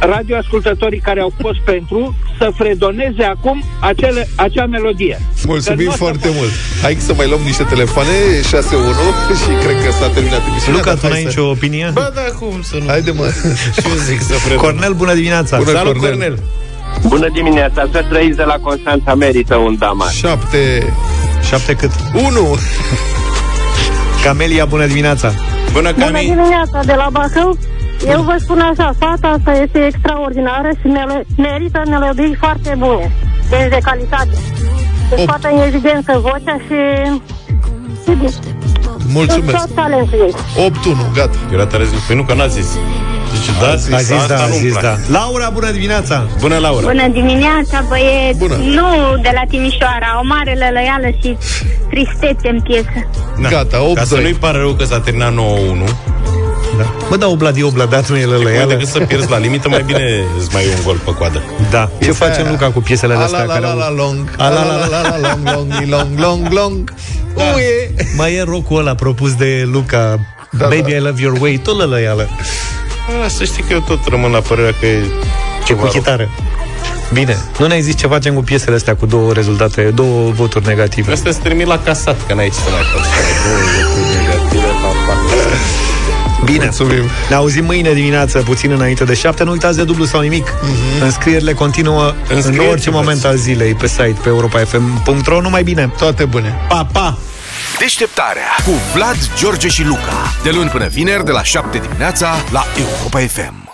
radioascultătorii care au fost pentru să fredoneze acum acele, acea melodie. Mulțumim Că nu o să foarte mult. Hai să mai luăm niște telefoane, 6-1 [laughs] și cred că s-a terminat emisiunea. Luca, dar tu hai n-ai să- nicio opinie? Ba da, cum să nu? Haide, mă. [laughs] Și eu zic să predăm. Cornel, bună dimineața! Bună, Salut, Cornel. Cornel! Bună dimineața, să trăiți de la Constanța merită un damat. 7 Șapte cât? 1 Camelia, bună dimineața! Bună, Bună Cami! dimineața de la Bacău. Eu vă spun așa, fata asta este extraordinară și mele- merită melodii foarte bune. Deci de calitate. Deci Opt. scoate în evidență vocea și... și Mulțumesc. Tot talentul ei. 8-1, gata. Era tare zis, păi nu, că n-a zis. Deci, da, A zis asta da, a nu-mi zis place. da. Laura, bună dimineața! Bună, Laura! Bună dimineața, băieți! Bună. Nu de la Timișoara, o mare lălăială și tristețe în piesă. Na. Gata, 8 Ca să nu-i pară rău că s-a terminat 9-1 Da. Bă, da, Oblad e Obladat, nu e Mai lălăială. decât să pierzi la limită, mai bine îți mai iei un gol pe coadă Da. Ce Este facem, aia. Luca, cu piesele A astea la la care la au... la long A A la la la la la la long long long long long Uie Mai e rocul ăla propus de Luca Da, Baby, da. I love your way, tot lălăială. A, Să știi că eu tot rămân la părerea că e Ce ceva cu rău. chitară. Bine, nu ne-ai zis ce facem cu piesele astea cu două rezultate, două voturi negative. Asta se termin la casat, că n-ai ce să mai faci. Două lucruri negative, pa, pa. Bine, Mulțumim. ne auzim mâine dimineață, puțin înainte de șapte. Nu uitați de dublu sau nimic. Mm-hmm. Înscrierile continuă Înscrieți-vă. în orice moment al zilei pe site, pe europa.fm.ro. Numai bine! Toate bune Pa, pa! Deșteptarea cu Vlad, George și Luca. De luni până vineri, de la 7 dimineața, la Europa FM.